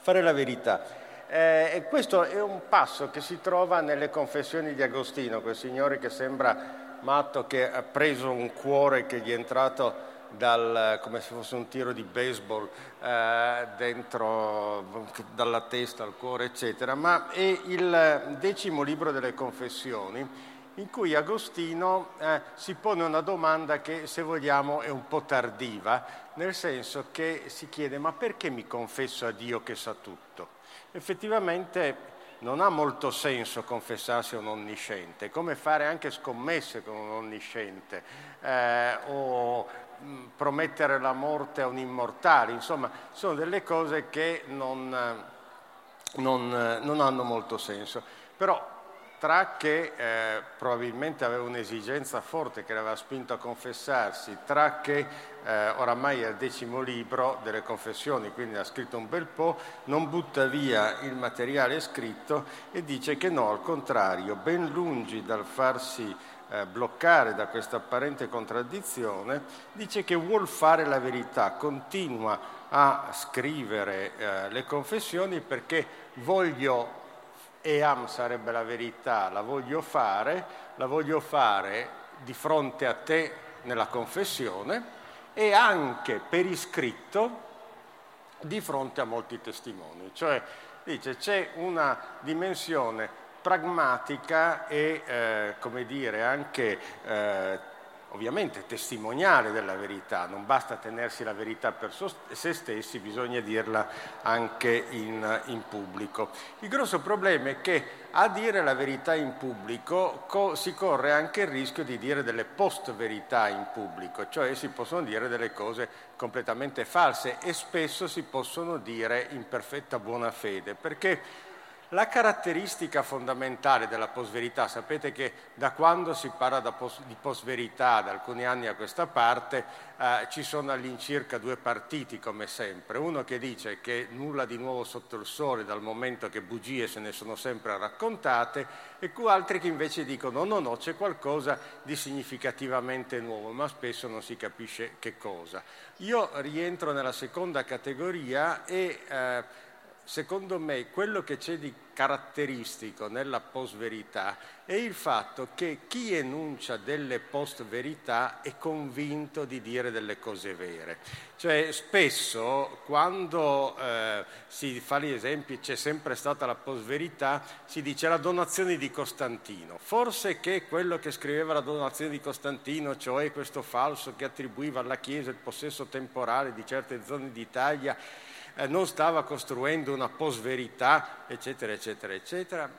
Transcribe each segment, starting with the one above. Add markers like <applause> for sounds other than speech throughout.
fare la verità. Eh, questo è un passo che si trova nelle confessioni di Agostino, quel signore che sembra matto, che ha preso un cuore che gli è entrato dal, come se fosse un tiro di baseball eh, dentro, dalla testa al cuore, eccetera, ma è il decimo libro delle confessioni in cui Agostino eh, si pone una domanda che, se vogliamo, è un po' tardiva, nel senso che si chiede ma perché mi confesso a Dio che sa tutto? Effettivamente non ha molto senso confessarsi a un onnisciente, come fare anche scommesse con un onnisciente eh, o mh, promettere la morte a un immortale, insomma sono delle cose che non, non, non hanno molto senso. Però tra che eh, probabilmente aveva un'esigenza forte che l'aveva spinto a confessarsi, tra che eh, oramai è il decimo libro delle confessioni, quindi ha scritto un bel po', non butta via il materiale scritto e dice che no, al contrario, ben lungi dal farsi eh, bloccare da questa apparente contraddizione, dice che vuol fare la verità, continua a scrivere eh, le confessioni perché voglio Eam sarebbe la verità, la voglio fare, la voglio fare di fronte a te nella confessione e anche per iscritto di fronte a molti testimoni. Cioè, dice, c'è una dimensione pragmatica e, eh, come dire, anche eh, ovviamente testimoniale della verità, non basta tenersi la verità per se stessi, bisogna dirla anche in, in pubblico. Il grosso problema è che a dire la verità in pubblico co- si corre anche il rischio di dire delle post-verità in pubblico, cioè si possono dire delle cose completamente false e spesso si possono dire in perfetta buona fede, perché la caratteristica fondamentale della post-verità, sapete che da quando si parla di post-verità, da alcuni anni a questa parte, eh, ci sono all'incirca due partiti come sempre, uno che dice che nulla di nuovo sotto il sole dal momento che bugie se ne sono sempre raccontate e altri che invece dicono no, no, c'è qualcosa di significativamente nuovo, ma spesso non si capisce che cosa. Io rientro nella seconda categoria e... Eh, secondo me quello che c'è di caratteristico nella post-verità è il fatto che chi enuncia delle post-verità è convinto di dire delle cose vere. Cioè spesso quando eh, si fa gli esempi, c'è sempre stata la post-verità, si dice la donazione di Costantino. Forse che quello che scriveva la donazione di Costantino, cioè questo falso che attribuiva alla Chiesa il possesso temporale di certe zone d'Italia, eh, non stava costruendo una post-verità, eccetera, eccetera, eccetera.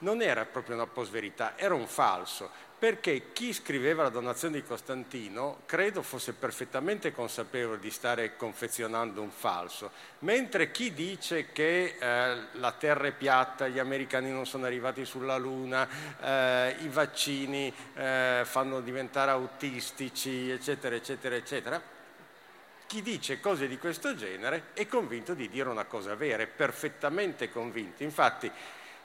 Non era proprio una post-verità, era un falso, perché chi scriveva la donazione di Costantino credo fosse perfettamente consapevole di stare confezionando un falso, mentre chi dice che eh, la terra è piatta, gli americani non sono arrivati sulla luna, eh, i vaccini eh, fanno diventare autistici, eccetera, eccetera, eccetera, chi dice cose di questo genere è convinto di dire una cosa vera, è perfettamente convinto. Infatti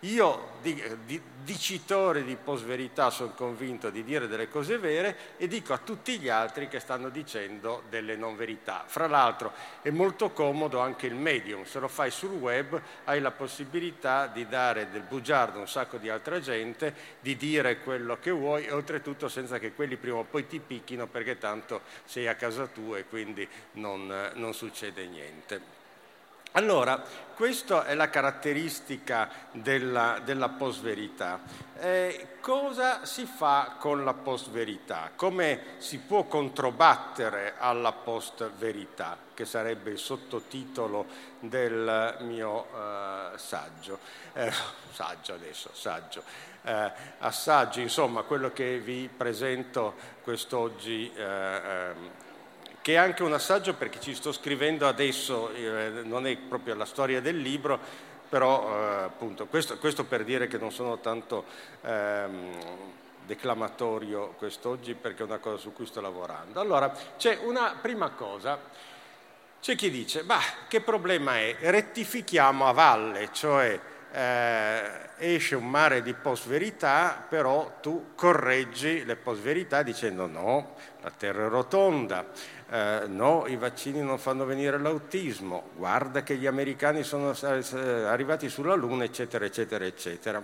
io, di, dicitore di post-verità, sono convinto di dire delle cose vere e dico a tutti gli altri che stanno dicendo delle non verità. Fra l'altro è molto comodo anche il medium, se lo fai sul web hai la possibilità di dare del bugiardo a un sacco di altra gente, di dire quello che vuoi e oltretutto senza che quelli prima o poi ti picchino perché tanto sei a casa tua e quindi non, non succede niente. Allora, questa è la caratteristica della, della post-verità. Eh, cosa si fa con la post-verità? Come si può controbattere alla post-verità, che sarebbe il sottotitolo del mio eh, saggio. Eh, saggio adesso, saggio. Eh, assaggio, insomma, quello che vi presento quest'oggi eh, ehm, che è anche un assaggio perché ci sto scrivendo adesso, eh, non è proprio la storia del libro, però eh, appunto questo, questo, per dire che non sono tanto ehm, declamatorio quest'oggi perché è una cosa su cui sto lavorando. Allora, c'è una prima cosa, c'è chi dice, bah, che problema è? Rettifichiamo a valle, cioè eh, esce un mare di post-verità, però tu correggi le post-verità dicendo no, la Terra è rotonda, eh, no, i vaccini non fanno venire l'autismo, guarda che gli americani sono arrivati sulla Luna, eccetera, eccetera, eccetera.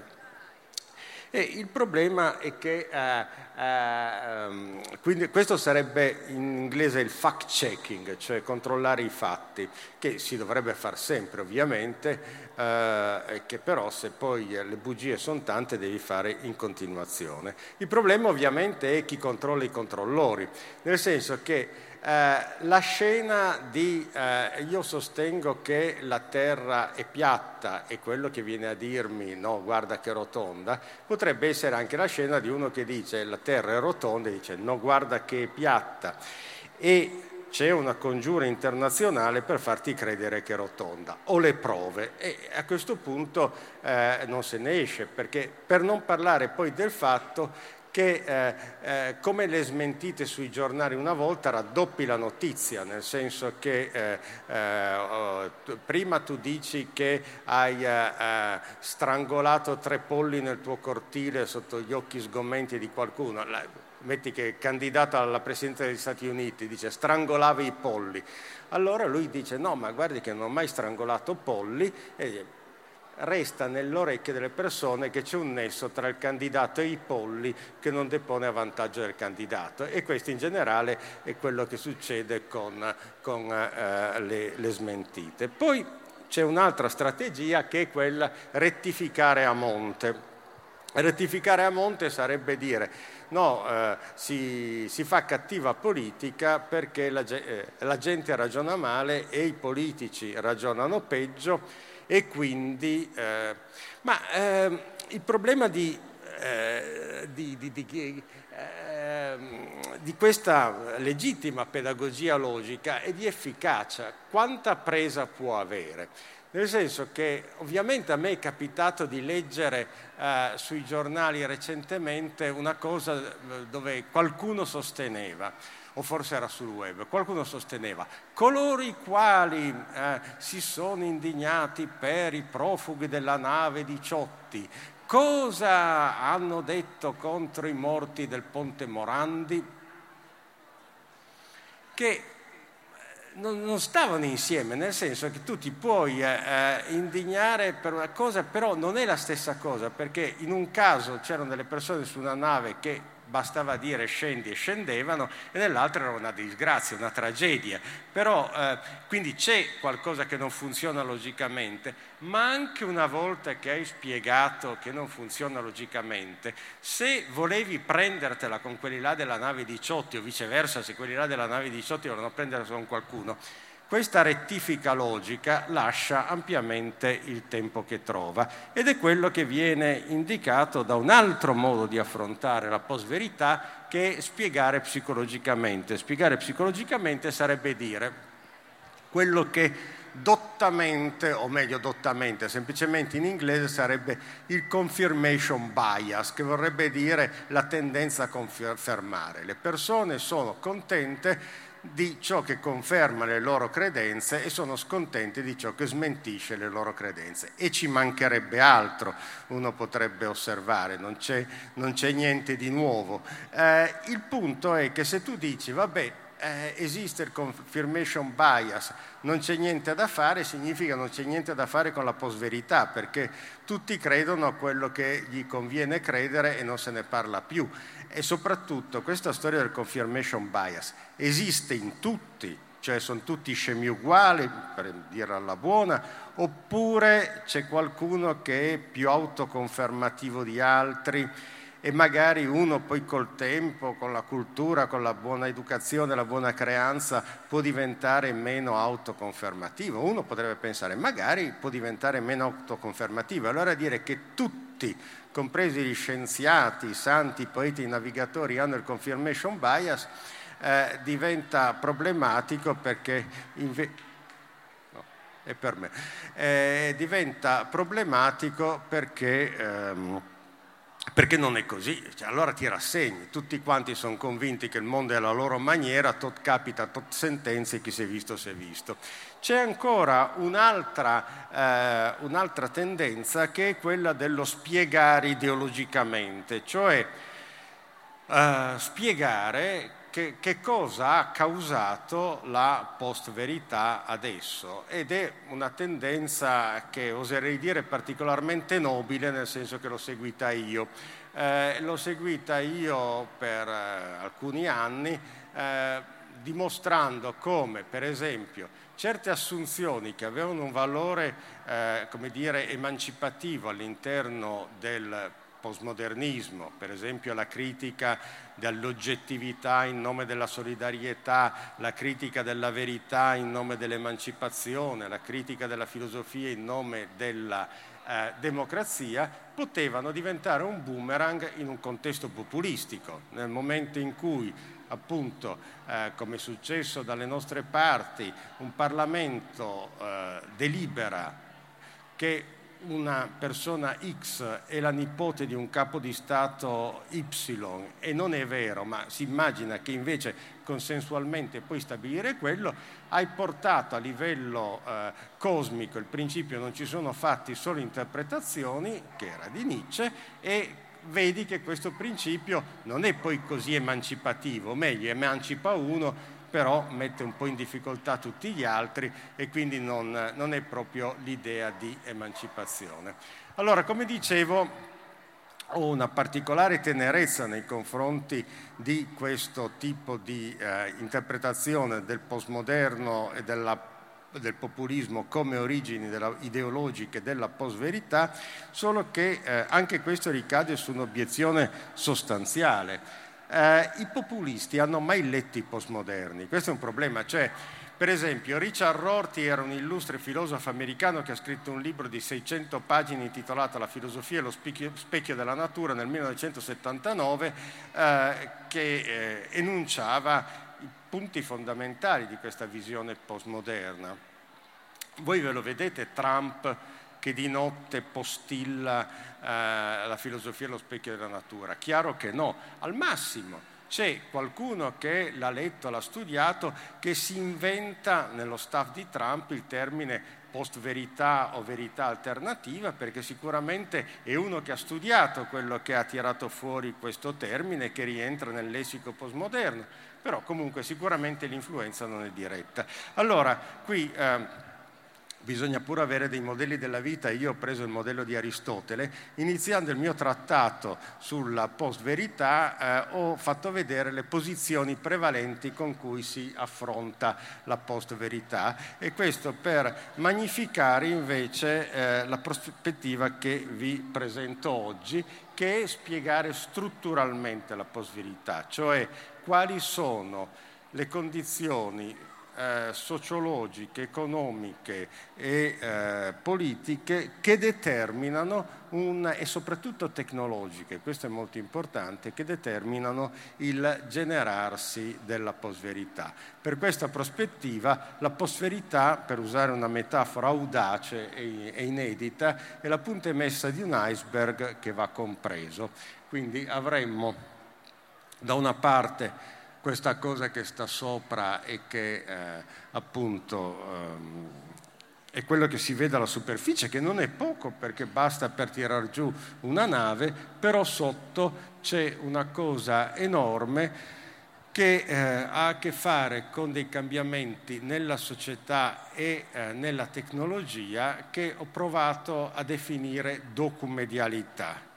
E il problema è che eh, eh, quindi questo sarebbe in inglese il fact checking, cioè controllare i fatti, che si dovrebbe fare sempre ovviamente, eh, e che però se poi le bugie sono tante devi fare in continuazione. Il problema ovviamente è chi controlla i controllori, nel senso che eh, la scena di eh, io sostengo che la terra è piatta e quello che viene a dirmi no guarda che rotonda potrebbe essere anche la scena di uno che dice la terra è rotonda e dice no guarda che è piatta e c'è una congiura internazionale per farti credere che è rotonda, o le prove, e a questo punto eh, non se ne esce, perché per non parlare poi del fatto che eh, eh, come le smentite sui giornali una volta raddoppi la notizia, nel senso che eh, eh oh, prima tu dici che hai eh, eh, strangolato tre polli nel tuo cortile sotto gli occhi sgommenti di qualcuno, la, metti che è candidato alla presidenza degli Stati Uniti, dice strangolava i polli, allora lui dice no ma guardi che non ho mai strangolato polli e resta nell'orecchio delle persone che c'è un nesso tra il candidato e i polli che non depone a vantaggio del candidato e questo in generale è quello che succede con, con eh, le, le smentite. Poi c'è un'altra strategia che è quella rettificare a monte. Rettificare a monte sarebbe dire no, eh, si, si, fa cattiva politica perché la, eh, la gente ragiona male e i politici ragionano peggio e quindi... Eh, ma eh, il problema di, eh, di, di, ehm, di, questa legittima pedagogia logica è di efficacia. Quanta presa può avere? Nel senso che ovviamente a me è capitato di leggere eh, sui giornali recentemente una cosa eh, dove qualcuno sosteneva o forse era sul web, qualcuno sosteneva, coloro i quali eh, si sono indignati per i profughi della nave Diciotti, cosa hanno detto contro i morti del Ponte Morandi? Che eh, non, stavano insieme, nel senso che tu ti puoi eh, eh, indignare per una cosa, però non è la stessa cosa, perché in un caso c'erano delle persone su una nave che bastava dire scendi e scendevano, e nell'altro era una disgrazia, una tragedia. Però eh, quindi c'è qualcosa che non funziona logicamente, ma anche una volta che hai spiegato che non funziona logicamente, se volevi prendertela con quelli là della nave 18 o viceversa, se quelli là della nave 18 volevano prendersela con qualcuno, questa rettifica logica lascia ampiamente il tempo che trova ed è quello che viene indicato da un altro modo di affrontare la post-verità che è spiegare psicologicamente. Spiegare psicologicamente sarebbe dire quello che dottamente, o meglio dottamente, semplicemente in inglese sarebbe il confirmation bias, che vorrebbe dire la tendenza a confermare. Le persone sono contente di ciò che conferma le loro credenze e sono scontenti di ciò che smentisce le loro credenze. E ci mancherebbe altro, uno potrebbe osservare, non c'è, non c'è niente di nuovo. Eh, il punto è che se tu dici, vabbè, eh, esiste il confirmation bias, non c'è niente da fare, significa non c'è niente da fare con la post-verità, perché tutti credono a quello che gli conviene credere e non se ne parla più. E soprattutto questa storia del confirmation bias esiste in tutti, cioè sono tutti scemi uguali, per dire alla buona, oppure c'è qualcuno che è più autoconfermativo di altri e magari uno poi col tempo, con la cultura, con la buona educazione, la buona creanza può diventare meno autoconfermativo. Uno potrebbe pensare magari può diventare meno autoconfermativo. Allora dire che tutti, compresi gli scienziati, i santi, i poeti, navigatori, hanno il confirmation bias, eh, diventa problematico perché... Inve- è per me. Eh, diventa problematico perché... Ehm, perché non è così, cioè, allora ti rassegni, tutti quanti sono convinti che il mondo è alla loro maniera, tot capita, tot sentenze, chi si è visto si è visto. C'è ancora un'altra, eh, un'altra tendenza che è quella dello spiegare ideologicamente, cioè eh, spiegare che, che, cosa ha causato la post-verità adesso ed è una tendenza che oserei dire particolarmente nobile nel senso che l'ho seguita io. Eh, l'ho seguita io per eh, alcuni anni eh, dimostrando come per esempio certe assunzioni che avevano un valore eh, come dire, emancipativo all'interno del postmodernismo, per esempio la critica dell'oggettività in nome della solidarietà, la critica della verità in nome dell'emancipazione, la critica della filosofia in nome della eh, democrazia, potevano diventare un boomerang in un contesto populistico, nel momento in cui appunto, eh, come è successo dalle nostre parti, un Parlamento eh, delibera che una persona X è la nipote di un capo di Stato Y e non è vero, ma si immagina che invece consensualmente puoi stabilire quello, hai portato a livello eh, cosmico il principio non ci sono fatti solo interpretazioni, che era di Nietzsche, e vedi che questo principio non è poi così emancipativo, meglio emancipa uno però mette un po' in difficoltà tutti gli altri e quindi non, non è proprio l'idea di emancipazione. Allora, come dicevo, ho una particolare tenerezza nei confronti di questo tipo di eh, interpretazione del postmoderno e della, del populismo come origini della, ideologiche della post-verità, solo che eh, anche questo ricade su un'obiezione sostanziale eh, I populisti hanno mai letto i postmoderni? Questo è un problema. Cioè, per esempio, Richard Rorty era un illustre filosofo americano che ha scritto un libro di 600 pagine intitolato La filosofia e lo specchio della natura nel 1979 eh, che eh, enunciava punti fondamentali di questa visione postmoderna. Voi ve lo vedete Trump che di notte postilla eh, la filosofia e lo specchio della natura. Chiaro che no, al massimo c'è qualcuno che l'ha letto, l'ha studiato, che si inventa nello staff di Trump il termine post-verità o verità alternativa, perché sicuramente è uno che ha studiato quello che ha tirato fuori questo termine, che rientra nel lessico postmoderno, però comunque sicuramente l'influenza non è diretta. Allora, qui... Eh, bisogna pure avere dei modelli della vita. Io ho preso il modello di Aristotele, iniziando il mio trattato sulla post-verità eh, ho fatto vedere le posizioni prevalenti con cui si affronta la post-verità e questo per magnificare invece eh, la prospettiva che vi presento oggi, che è spiegare strutturalmente la post-verità, cioè quali sono le condizioni eh, sociologiche, economiche e eh, politiche che determinano un, e soprattutto tecnologiche, questo è molto importante, che determinano il generarsi della post-verità. Per questa prospettiva la post-verità, per usare una metafora audace e, e inedita, è la punta emessa di un iceberg che va compreso. Quindi avremmo da una parte questa cosa che sta sopra e che eh, appunto ehm, è quello che si vede alla superficie, che non è poco perché basta per tirar giù una nave, però sotto c'è una cosa enorme che eh, ha a che fare con dei cambiamenti nella società e eh, nella tecnologia che ho provato a definire documedialità.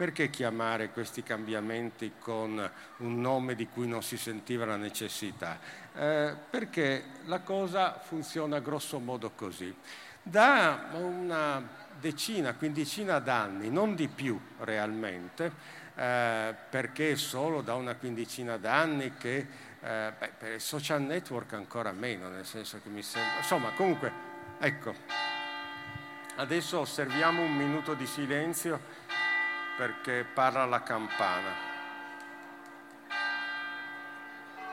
Perché chiamare questi cambiamenti con un nome di cui non si sentiva la necessità? Eh, perché la cosa funziona grosso modo così. Da una decina, quindicina d'anni, non di più realmente, eh, perché solo da una quindicina d'anni che eh, beh, per i social network ancora meno, nel senso che mi sembra... Insomma, comunque, ecco, adesso osserviamo un minuto di silenzio perché parla la campana.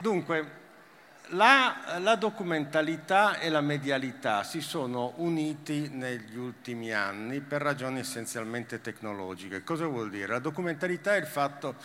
Dunque, la, la, documentalità e la medialità si sono uniti negli ultimi anni per ragioni essenzialmente tecnologiche. Cosa vuol dire? La documentalità è il fatto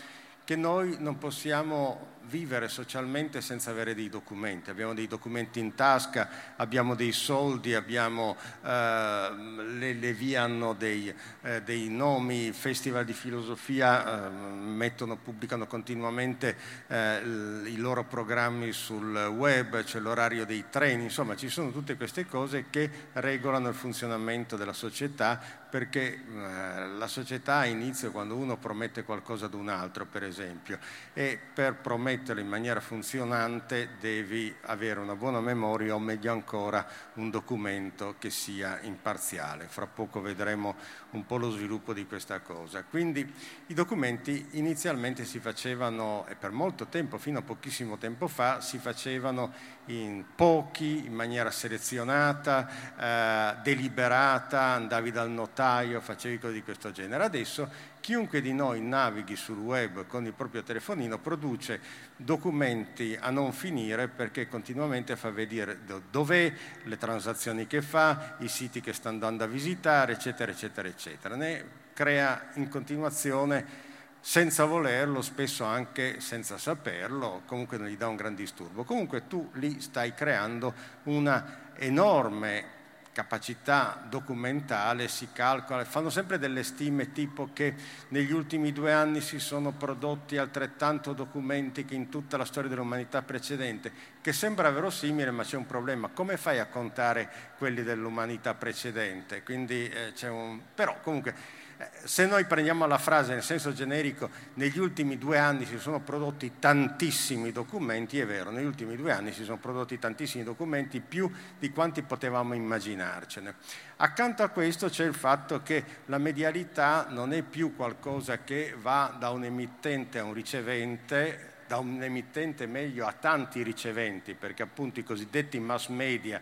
che noi non possiamo vivere socialmente senza avere dei documenti. Abbiamo dei documenti in tasca, abbiamo dei soldi, abbiamo, eh, le, le, vie hanno dei, eh, dei, nomi, festival di filosofia eh, mettono, pubblicano continuamente eh, i loro programmi sul web, c'è l'orario dei treni, insomma ci sono tutte queste cose che regolano il funzionamento della società perché eh, la società inizia quando uno promette qualcosa ad un altro, per esempio, e per prometterlo in maniera funzionante devi avere una buona memoria o meglio ancora un documento che sia imparziale. Fra poco vedremo un po' lo sviluppo di questa cosa. Quindi i documenti inizialmente si facevano, e per molto tempo, fino a pochissimo tempo fa, si facevano in pochi, in maniera selezionata, eh, deliberata, andavi dal notaio, facevi cose di questo genere. Adesso chiunque di noi navighi sul web con il proprio telefonino produce documenti a non finire perché continuamente fa vedere dov'è, le transazioni che fa, i siti che sta andando a visitare, eccetera, eccetera, eccetera. Ne crea in continuazione senza volerlo, spesso anche senza saperlo, comunque non gli dà un gran disturbo. Comunque tu lì stai creando una enorme capacità documentale, si calcola, fanno sempre delle stime tipo che negli ultimi due anni si sono prodotti altrettanto documenti che in tutta la storia dell'umanità precedente, che sembra verosimile ma c'è un problema, come fai a contare quelli dell'umanità precedente? Quindi, eh, un... Però comunque se noi prendiamo la frase nel senso generico, negli ultimi due anni si sono prodotti tantissimi documenti, è vero, negli ultimi due anni si sono prodotti tantissimi documenti, più di quanti potevamo immaginarcene. Accanto a questo c'è il fatto che la medialità non è più qualcosa che va da un emittente a un ricevente, da un emittente meglio a tanti riceventi, perché appunto i cosiddetti mass media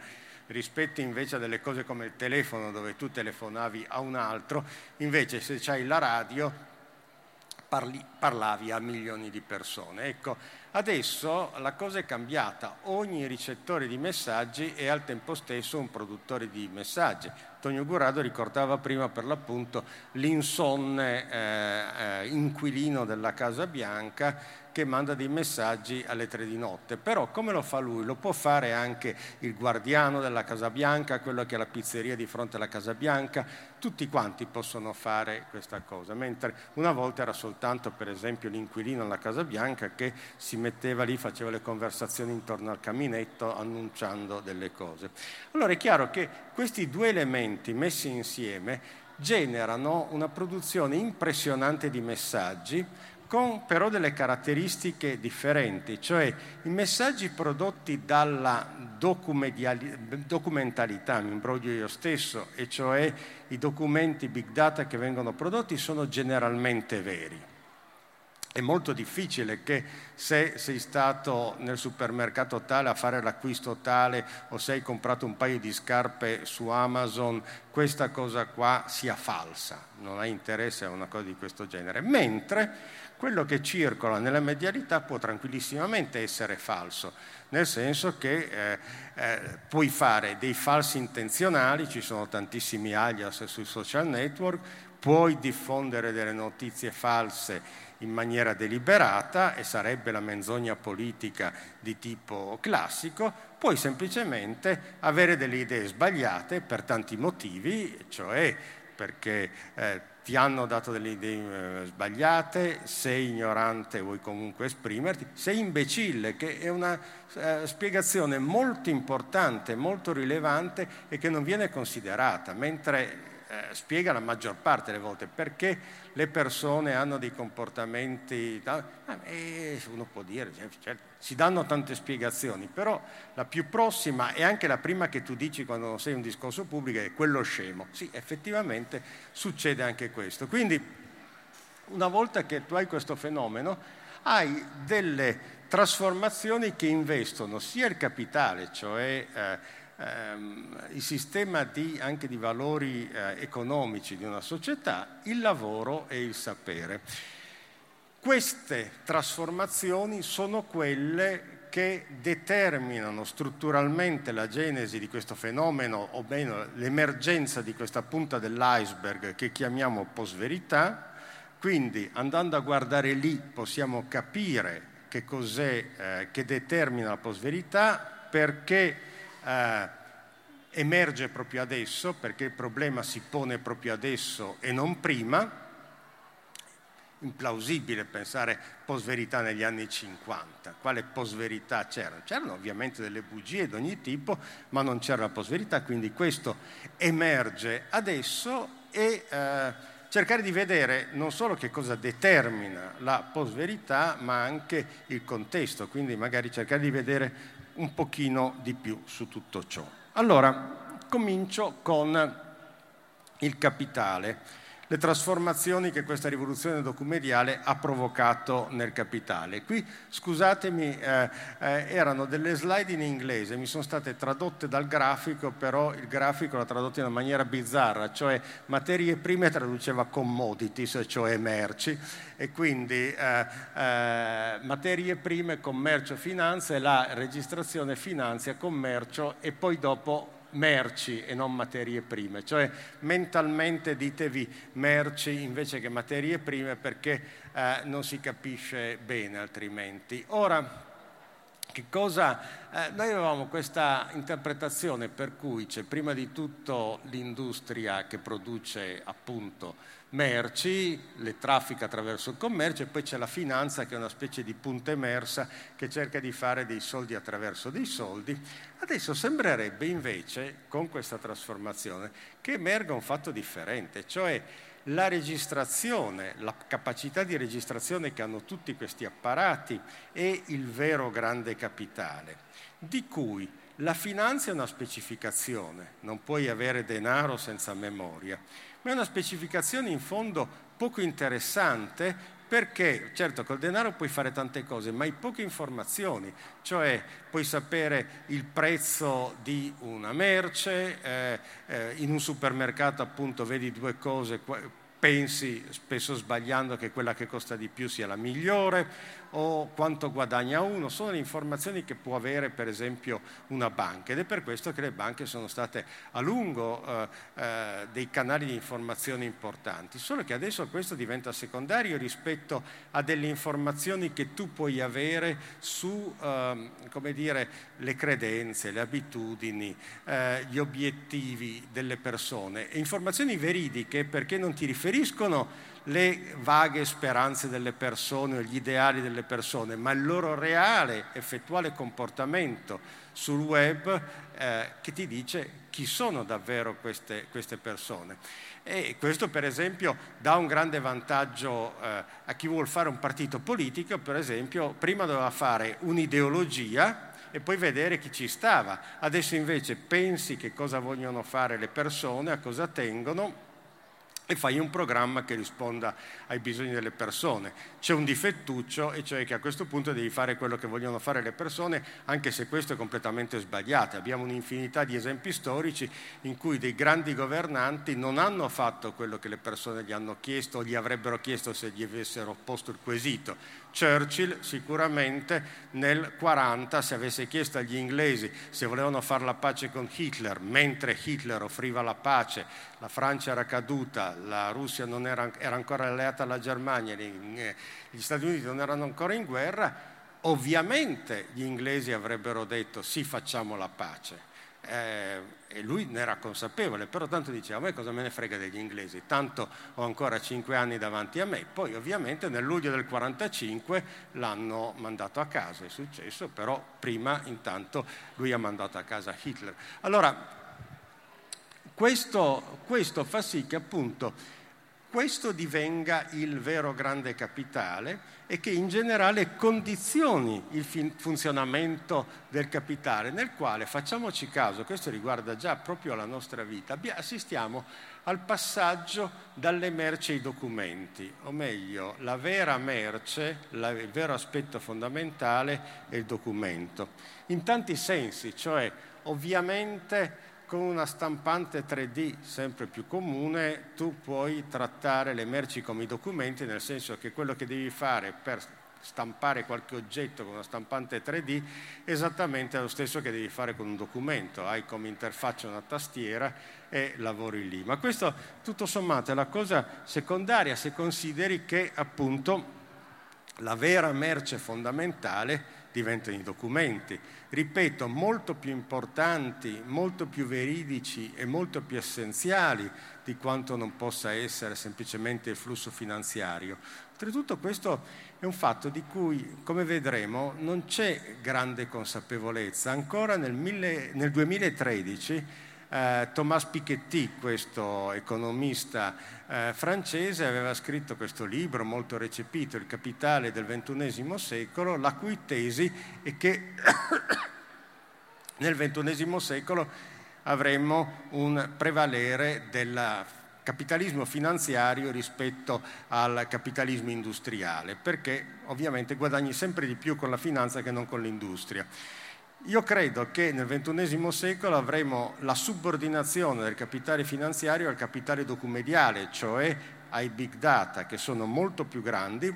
rispetto invece a delle cose come il telefono dove tu telefonavi a un altro, invece se c'hai la radio parli, parlavi a milioni di persone. Ecco, adesso la cosa è cambiata, ogni ricettore di messaggi è al tempo stesso un produttore di messaggi. Tonio Gurado ricordava prima per l'appunto l'insonne eh, eh, inquilino della Casa Bianca che manda dei messaggi alle tre di notte. Però come lo fa lui? Lo può fare anche il guardiano della Casa Bianca, quello che ha la pizzeria di fronte alla Casa Bianca, tutti quanti possono fare questa cosa, mentre una volta era soltanto per esempio l'inquilino alla Casa Bianca che si metteva lì, faceva le conversazioni intorno al caminetto annunciando delle cose. Allora è chiaro che questi due elementi messi insieme generano una produzione impressionante di messaggi con però delle caratteristiche differenti, cioè i messaggi prodotti dalla documentalità, mi imbroglio io stesso, e cioè i documenti big data che vengono prodotti sono generalmente veri. È molto difficile che se sei stato nel supermercato tale a fare l'acquisto tale o se hai comprato un paio di scarpe su Amazon, questa cosa qua sia falsa, non hai interesse a una cosa di questo genere. Mentre quello che circola nella medialità può tranquillissimamente essere falso, nel senso che eh, eh, puoi fare dei falsi intenzionali, ci sono tantissimi alias sui social network, puoi diffondere delle notizie false in maniera deliberata e sarebbe la menzogna politica di tipo classico, puoi semplicemente avere delle idee sbagliate per tanti motivi, cioè perché eh, ti hanno dato delle idee eh, sbagliate, sei ignorante, vuoi comunque esprimerti, sei imbecille, che è una eh, spiegazione molto importante, molto rilevante e che non viene considerata, mentre eh, spiega la maggior parte delle volte. Perché le persone hanno dei comportamenti, eh, uno può dire, cioè, si danno tante spiegazioni, però la più prossima e anche la prima che tu dici quando sei un discorso pubblico è quello scemo. Sì, effettivamente succede anche questo. Quindi una volta che tu hai questo fenomeno, hai delle trasformazioni che investono sia il capitale, cioè eh, ehm, il sistema di, anche di valori eh, economici di una società, il lavoro e il sapere. Queste trasformazioni sono quelle che determinano strutturalmente la genesi di questo fenomeno, o meno l'emergenza di questa punta dell'iceberg che chiamiamo post-verità. Quindi andando a guardare lì possiamo capire che cos'è eh, che determina la post-verità, perché eh, emerge proprio adesso, perché il problema si pone proprio adesso e non prima implausibile pensare post-verità negli anni 50. Quale post-verità c'erano? C'erano ovviamente delle bugie di ogni tipo, ma non c'era la post-verità, quindi questo emerge adesso e eh, cercare di vedere non solo che cosa determina la post-verità, ma anche il contesto, quindi magari cercare di vedere un pochino di più su tutto ciò. Allora, comincio con il capitale le trasformazioni che questa rivoluzione documediale ha provocato nel capitale. Qui, scusatemi, eh, eh, erano delle slide in inglese, mi sono state tradotte dal grafico, però il grafico l'ha tradotto in una maniera bizzarra, cioè materie prime traduceva commodities, cioè merci, e quindi eh, eh materie prime, commercio, finanza e la registrazione finanzia, commercio e poi dopo merci e non materie prime, cioè mentalmente ditevi merci invece che materie prime perché eh, non si capisce bene altrimenti. Ora, che cosa, eh, noi avevamo questa interpretazione per cui c'è prima di tutto l'industria che produce appunto merci, le traffica attraverso il commercio e poi c'è la finanza che è una specie di punta emersa che cerca di fare dei soldi attraverso dei soldi. Adesso sembrerebbe invece, con questa trasformazione, che emerga un fatto differente, cioè la registrazione, la capacità di registrazione che hanno tutti questi apparati è il vero grande capitale, di cui la finanza è una specificazione, non puoi avere denaro senza memoria, ma è una specificazione in fondo poco interessante perché certo col denaro puoi fare tante cose, ma hai poche informazioni, cioè puoi sapere il prezzo di una merce, eh, eh, in un supermercato appunto vedi due cose, pensi spesso sbagliando che quella che costa di più sia la migliore o quanto guadagna uno, sono le informazioni che può avere per esempio una banca ed è per questo che le banche sono state a lungo eh, eh, dei canali di informazione importanti, solo che adesso questo diventa secondario rispetto a delle informazioni che tu puoi avere su eh, come dire, le credenze, le abitudini, eh, gli obiettivi delle persone, informazioni veridiche perché non ti riferiscono le vaghe speranze delle persone o gli ideali delle persone, ma il loro reale, effettuale comportamento sul web eh, che ti dice chi sono davvero queste, queste, persone. E questo per esempio dà un grande vantaggio eh, a chi vuole fare un partito politico, per esempio prima doveva fare un'ideologia e poi vedere chi ci stava. Adesso invece pensi che cosa vogliono fare le persone, a cosa tengono e fai un programma che risponda ai bisogni delle persone. C'è un difettuccio e cioè che a questo punto devi fare quello che vogliono fare le persone, anche se questo è completamente sbagliato. Abbiamo un'infinità di esempi storici in cui dei grandi governanti non hanno fatto quello che le persone gli hanno chiesto o gli avrebbero chiesto se gli avessero posto il quesito. Churchill sicuramente nel 40 se avesse chiesto agli inglesi se volevano fare la pace con Hitler, mentre Hitler offriva la pace, la Francia era caduta, la Russia era, era, ancora alleata alla Germania, gli Stati Uniti non erano ancora in guerra, ovviamente gli inglesi avrebbero detto sì facciamo la pace eh, e lui ne era consapevole, però tanto diceva, a me cosa me ne frega degli inglesi, tanto ho ancora cinque anni davanti a me. Poi ovviamente nel luglio del 45 l'hanno mandato a casa, è successo, però prima intanto lui ha mandato a casa Hitler. Allora, questo, questo fa sì che appunto questo divenga il vero grande capitale e che in generale condizioni il funzionamento del capitale, nel quale, facciamoci caso, questo riguarda già proprio la nostra vita, assistiamo al passaggio dalle merci ai documenti, o meglio, la vera merce, il vero aspetto fondamentale è il documento, in tanti sensi, cioè ovviamente con una stampante 3D sempre più comune tu puoi trattare le merci come i documenti, nel senso che quello che devi fare per stampare qualche oggetto con una stampante 3D, esattamente lo stesso che devi fare con un documento. Hai come interfaccia una tastiera e lavori lì. Ma questo tutto sommato è la cosa secondaria se consideri che appunto la vera merce fondamentale diventano i documenti. Ripeto, molto più importanti, molto più veridici e molto più essenziali di quanto non possa essere semplicemente il flusso finanziario. Oltretutto questo è un fatto di cui, come vedremo, non c'è grande consapevolezza. Ancora nel, mille, nel 2013 eh, Thomas Piketty, questo economista eh, francese, aveva scritto questo libro molto recepito, Il capitale del XXI secolo, la cui tesi è che <coughs> nel XXI secolo avremmo un prevalere del capitalismo finanziario rispetto al capitalismo industriale, perché ovviamente guadagni sempre di più con la finanza che non con l'industria. Io credo che nel XXI secolo avremo la subordinazione del capitale finanziario al capitale documediale, cioè ai big data, che sono molto più grandi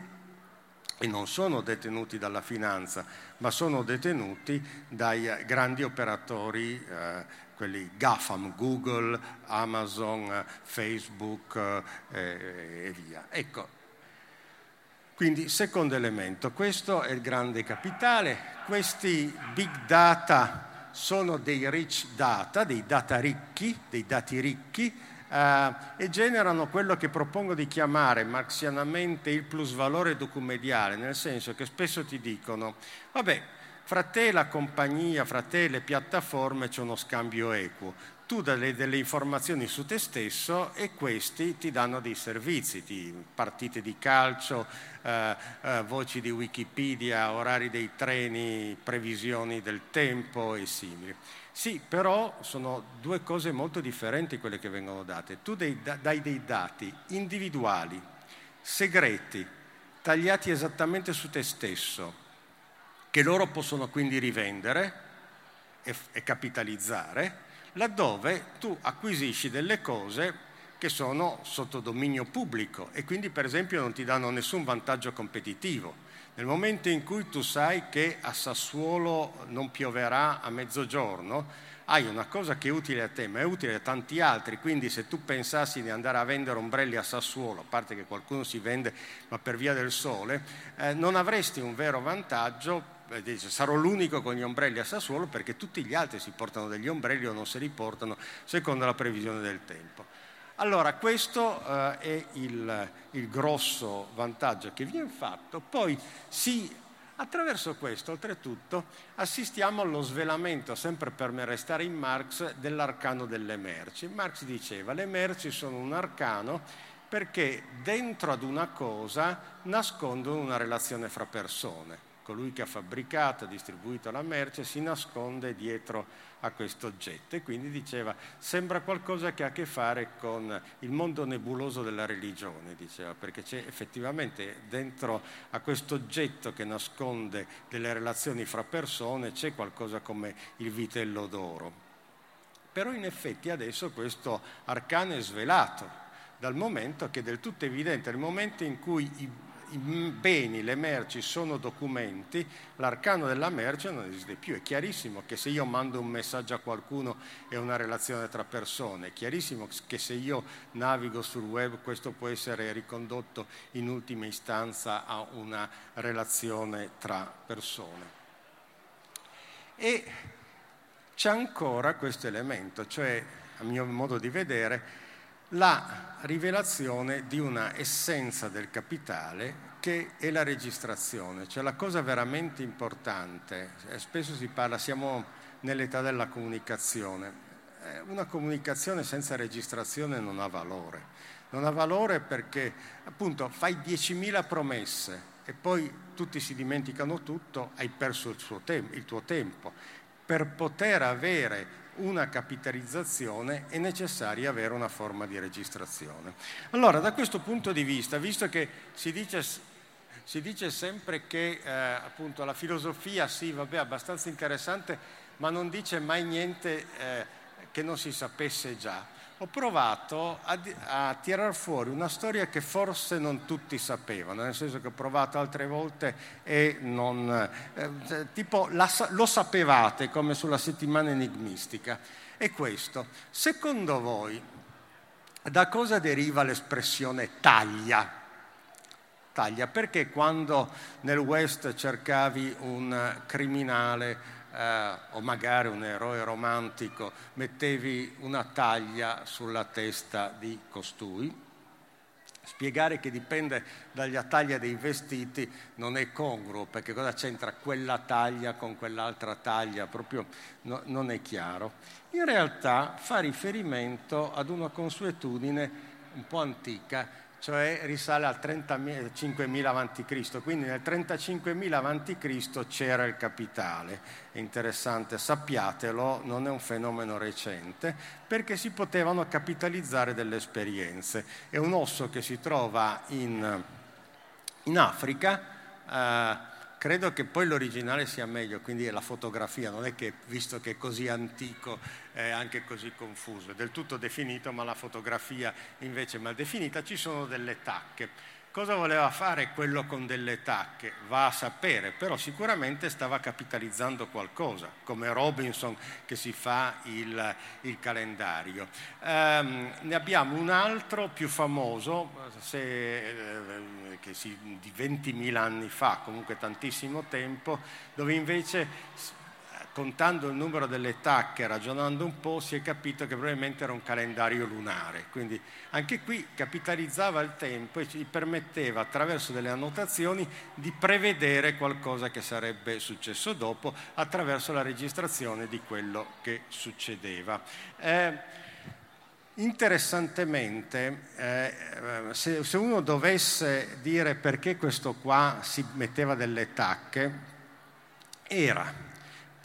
e non sono detenuti dalla finanza, ma sono detenuti dai grandi operatori, eh, quelli GAFAM, Google, Amazon, Facebook eh, e via. Ecco, quindi, secondo elemento, questo è il grande capitale, questi big data sono dei rich data, dei data ricchi, dei dati ricchi, eh, e generano quello che propongo di chiamare marxianamente il plusvalore documediale, nel senso che spesso ti dicono, vabbè, fra te e la compagnia, fra te e le piattaforme c'è uno scambio equo tu dai delle informazioni su te stesso e questi ti danno dei servizi, ti, partite di calcio, eh, eh, voci di Wikipedia, orari dei treni, previsioni del tempo e simili. Sì, però sono due cose molto differenti quelle che vengono date. Tu dai, dai dei dati individuali, segreti, tagliati esattamente su te stesso, che loro possono quindi rivendere e, e capitalizzare, laddove tu acquisisci delle cose che sono sotto dominio pubblico e quindi per esempio non ti danno nessun vantaggio competitivo. Nel momento in cui tu sai che a Sassuolo non pioverà a mezzogiorno, hai una cosa che è utile a te, ma è utile a tanti altri, quindi se tu pensassi di andare a vendere ombrelli a Sassuolo, a parte che qualcuno si vende ma per via del sole, eh, non avresti un vero vantaggio dice sarò l'unico con gli ombrelli a Sassuolo perché tutti gli altri si portano degli ombrelli o non se li portano secondo la previsione del tempo. Allora questo eh, è il, il, grosso vantaggio che viene fatto, poi si, attraverso questo oltretutto assistiamo allo svelamento, sempre per me restare in Marx, dell'arcano delle merci. Marx diceva le merci sono un arcano perché dentro ad una cosa nascondono una relazione fra persone colui che ha fabbricato, distribuito la merce, si nasconde dietro a questo oggetto e quindi diceva sembra qualcosa che ha a che fare con il mondo nebuloso della religione, diceva, perché c'è effettivamente dentro a questo oggetto che nasconde delle relazioni fra persone c'è qualcosa come il vitello d'oro. Però in effetti adesso questo arcano è svelato dal momento che è del tutto evidente, nel momento in cui i i beni, le merci sono documenti, l'arcano della merce non esiste più. È chiarissimo che se io mando un messaggio a qualcuno è una relazione tra persone, è chiarissimo che se io navigo sul web questo può essere ricondotto in ultima istanza a una relazione tra persone. E c'è ancora questo elemento, cioè a mio modo di vedere, la rivelazione di una essenza del capitale che è la registrazione, cioè la cosa veramente importante, eh, spesso si parla, siamo nell'età della comunicazione, eh, una comunicazione senza registrazione non ha valore, non ha valore perché appunto fai 10.000 promesse e poi tutti si dimenticano tutto, hai perso il, tem- il tuo tempo. Per poter avere una capitalizzazione è necessario avere una forma di registrazione. Allora, da questo punto di vista, visto che si dice, si dice sempre che eh, appunto la filosofia, sì, vabbè, abbastanza interessante, ma non dice mai niente eh, che non si sapesse già. ho provato a, a tirar fuori una storia che forse non tutti sapevano, nel senso che ho provato altre volte e non... Eh, tipo la, lo sapevate come sulla settimana enigmistica. E questo, secondo voi, da cosa deriva l'espressione taglia? Taglia perché quando nel West cercavi un criminale eh, o magari un eroe romantico, mettevi una taglia sulla testa di costui. Spiegare che dipende dalla taglia dei vestiti non è congruo, perché cosa c'entra quella taglia con quell'altra taglia? Proprio no, non è chiaro. In realtà fa riferimento ad una consuetudine un po' antica cioè risale al 35.000 a.C., quindi nel 35.000 a.C. c'era il capitale. È interessante, sappiatelo, non è un fenomeno recente, perché si potevano capitalizzare delle esperienze. È un osso che si trova in, in Africa. Eh, Credo che poi l'originale sia meglio, quindi è la fotografia, non è che visto che è così antico è anche così confuso, è del tutto definito, ma la fotografia invece mal definita, ci sono delle tacche. Cosa voleva fare quello con delle tacche? Va a sapere, però sicuramente stava capitalizzando qualcosa, come Robinson che si fa il, il calendario. Um, ne abbiamo un altro più famoso, se, eh, si, di 20.000 anni fa, comunque tantissimo tempo, dove invece contando il numero delle tacche, ragionando un po', si è capito che probabilmente era un calendario lunare. Quindi anche qui capitalizzava il tempo e ci permetteva attraverso delle annotazioni di prevedere qualcosa che sarebbe successo dopo attraverso la registrazione di quello che succedeva. Eh, interessantemente, eh, se, se uno dovesse dire perché questo qua si metteva delle tacche, era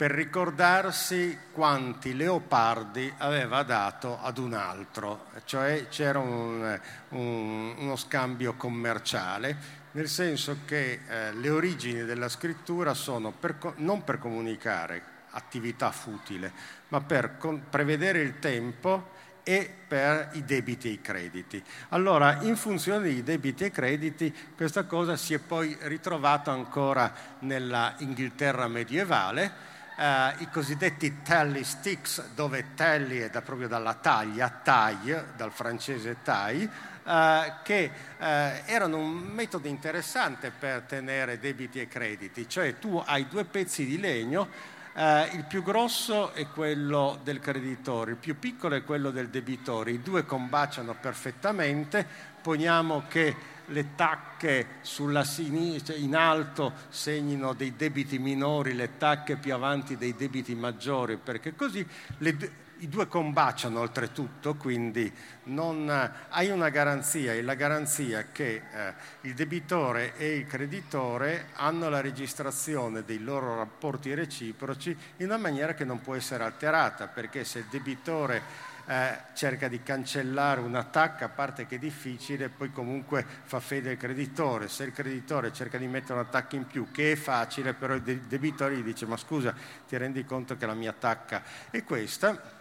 per ricordarsi quanti leopardi aveva dato ad un altro, cioè c'era un, un, uno scambio commerciale, nel senso che eh, le origini della scrittura sono per, non per comunicare attività futile, ma per con, prevedere il tempo e per i debiti e i crediti. Allora, in funzione dei debiti e crediti, questa cosa si è poi ritrovata ancora nella Inghilterra medievale, eh, i cosiddetti tally sticks, dove tally è da, proprio dalla taglia, taille, dal francese taille, eh, che eh, erano un metodo interessante per tenere debiti e crediti, cioè tu hai due pezzi di legno, eh, il più grosso è quello del creditore, il più piccolo è quello del debitore, i due combaciano perfettamente, poniamo che le tacche sulla sinistra, in alto segnino dei debiti minori, le tacche più avanti dei debiti maggiori, perché così le, i due combaciano oltretutto, quindi non, hai una garanzia, e la garanzia che eh, il debitore e il creditore hanno la registrazione dei loro rapporti reciproci in una maniera che non può essere alterata, perché se il debitore eh, cerca di cancellare un attacco, a parte che è difficile, poi comunque fa fede al creditore. Se il creditore cerca di mettere un attacco in più, che è facile, però il debitore gli dice ma scusa, ti rendi conto che la mia attacca è questa?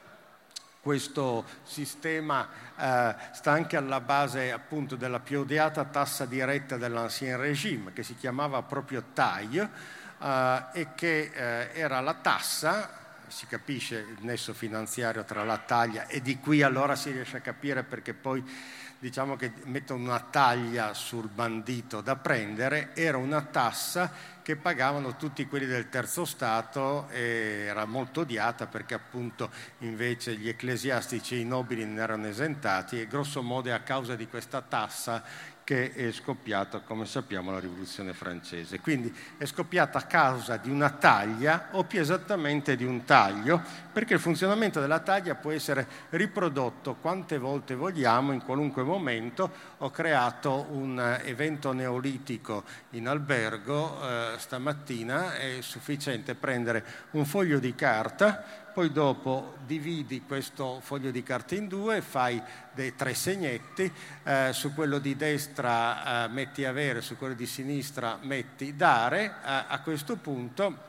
Questo sistema eh, sta anche alla base appunto della più odiata tassa diretta dell'ancien regime, che si chiamava proprio taille, eh, e che eh, era la tassa si capisce il nesso finanziario tra la taglia e di qui allora si riesce a capire perché poi diciamo che mettono una taglia sul bandito da prendere, era una tassa che pagavano tutti quelli del terzo Stato e era molto odiata perché appunto invece gli ecclesiastici e i nobili ne erano esentati e grosso modo è a causa di questa tassa che è scoppiata, come sappiamo, la rivoluzione francese. Quindi è scoppiata a causa di una taglia o più esattamente di un taglio, perché il funzionamento della taglia può essere riprodotto quante volte vogliamo, in qualunque momento. Ho creato un evento neolitico in albergo eh, stamattina, è sufficiente prendere un foglio di carta, poi dopo dividi questo foglio di carta in due, fai dei tre segnetti, eh, su quello di destra eh, metti avere, su quello di sinistra metti dare, eh, a questo punto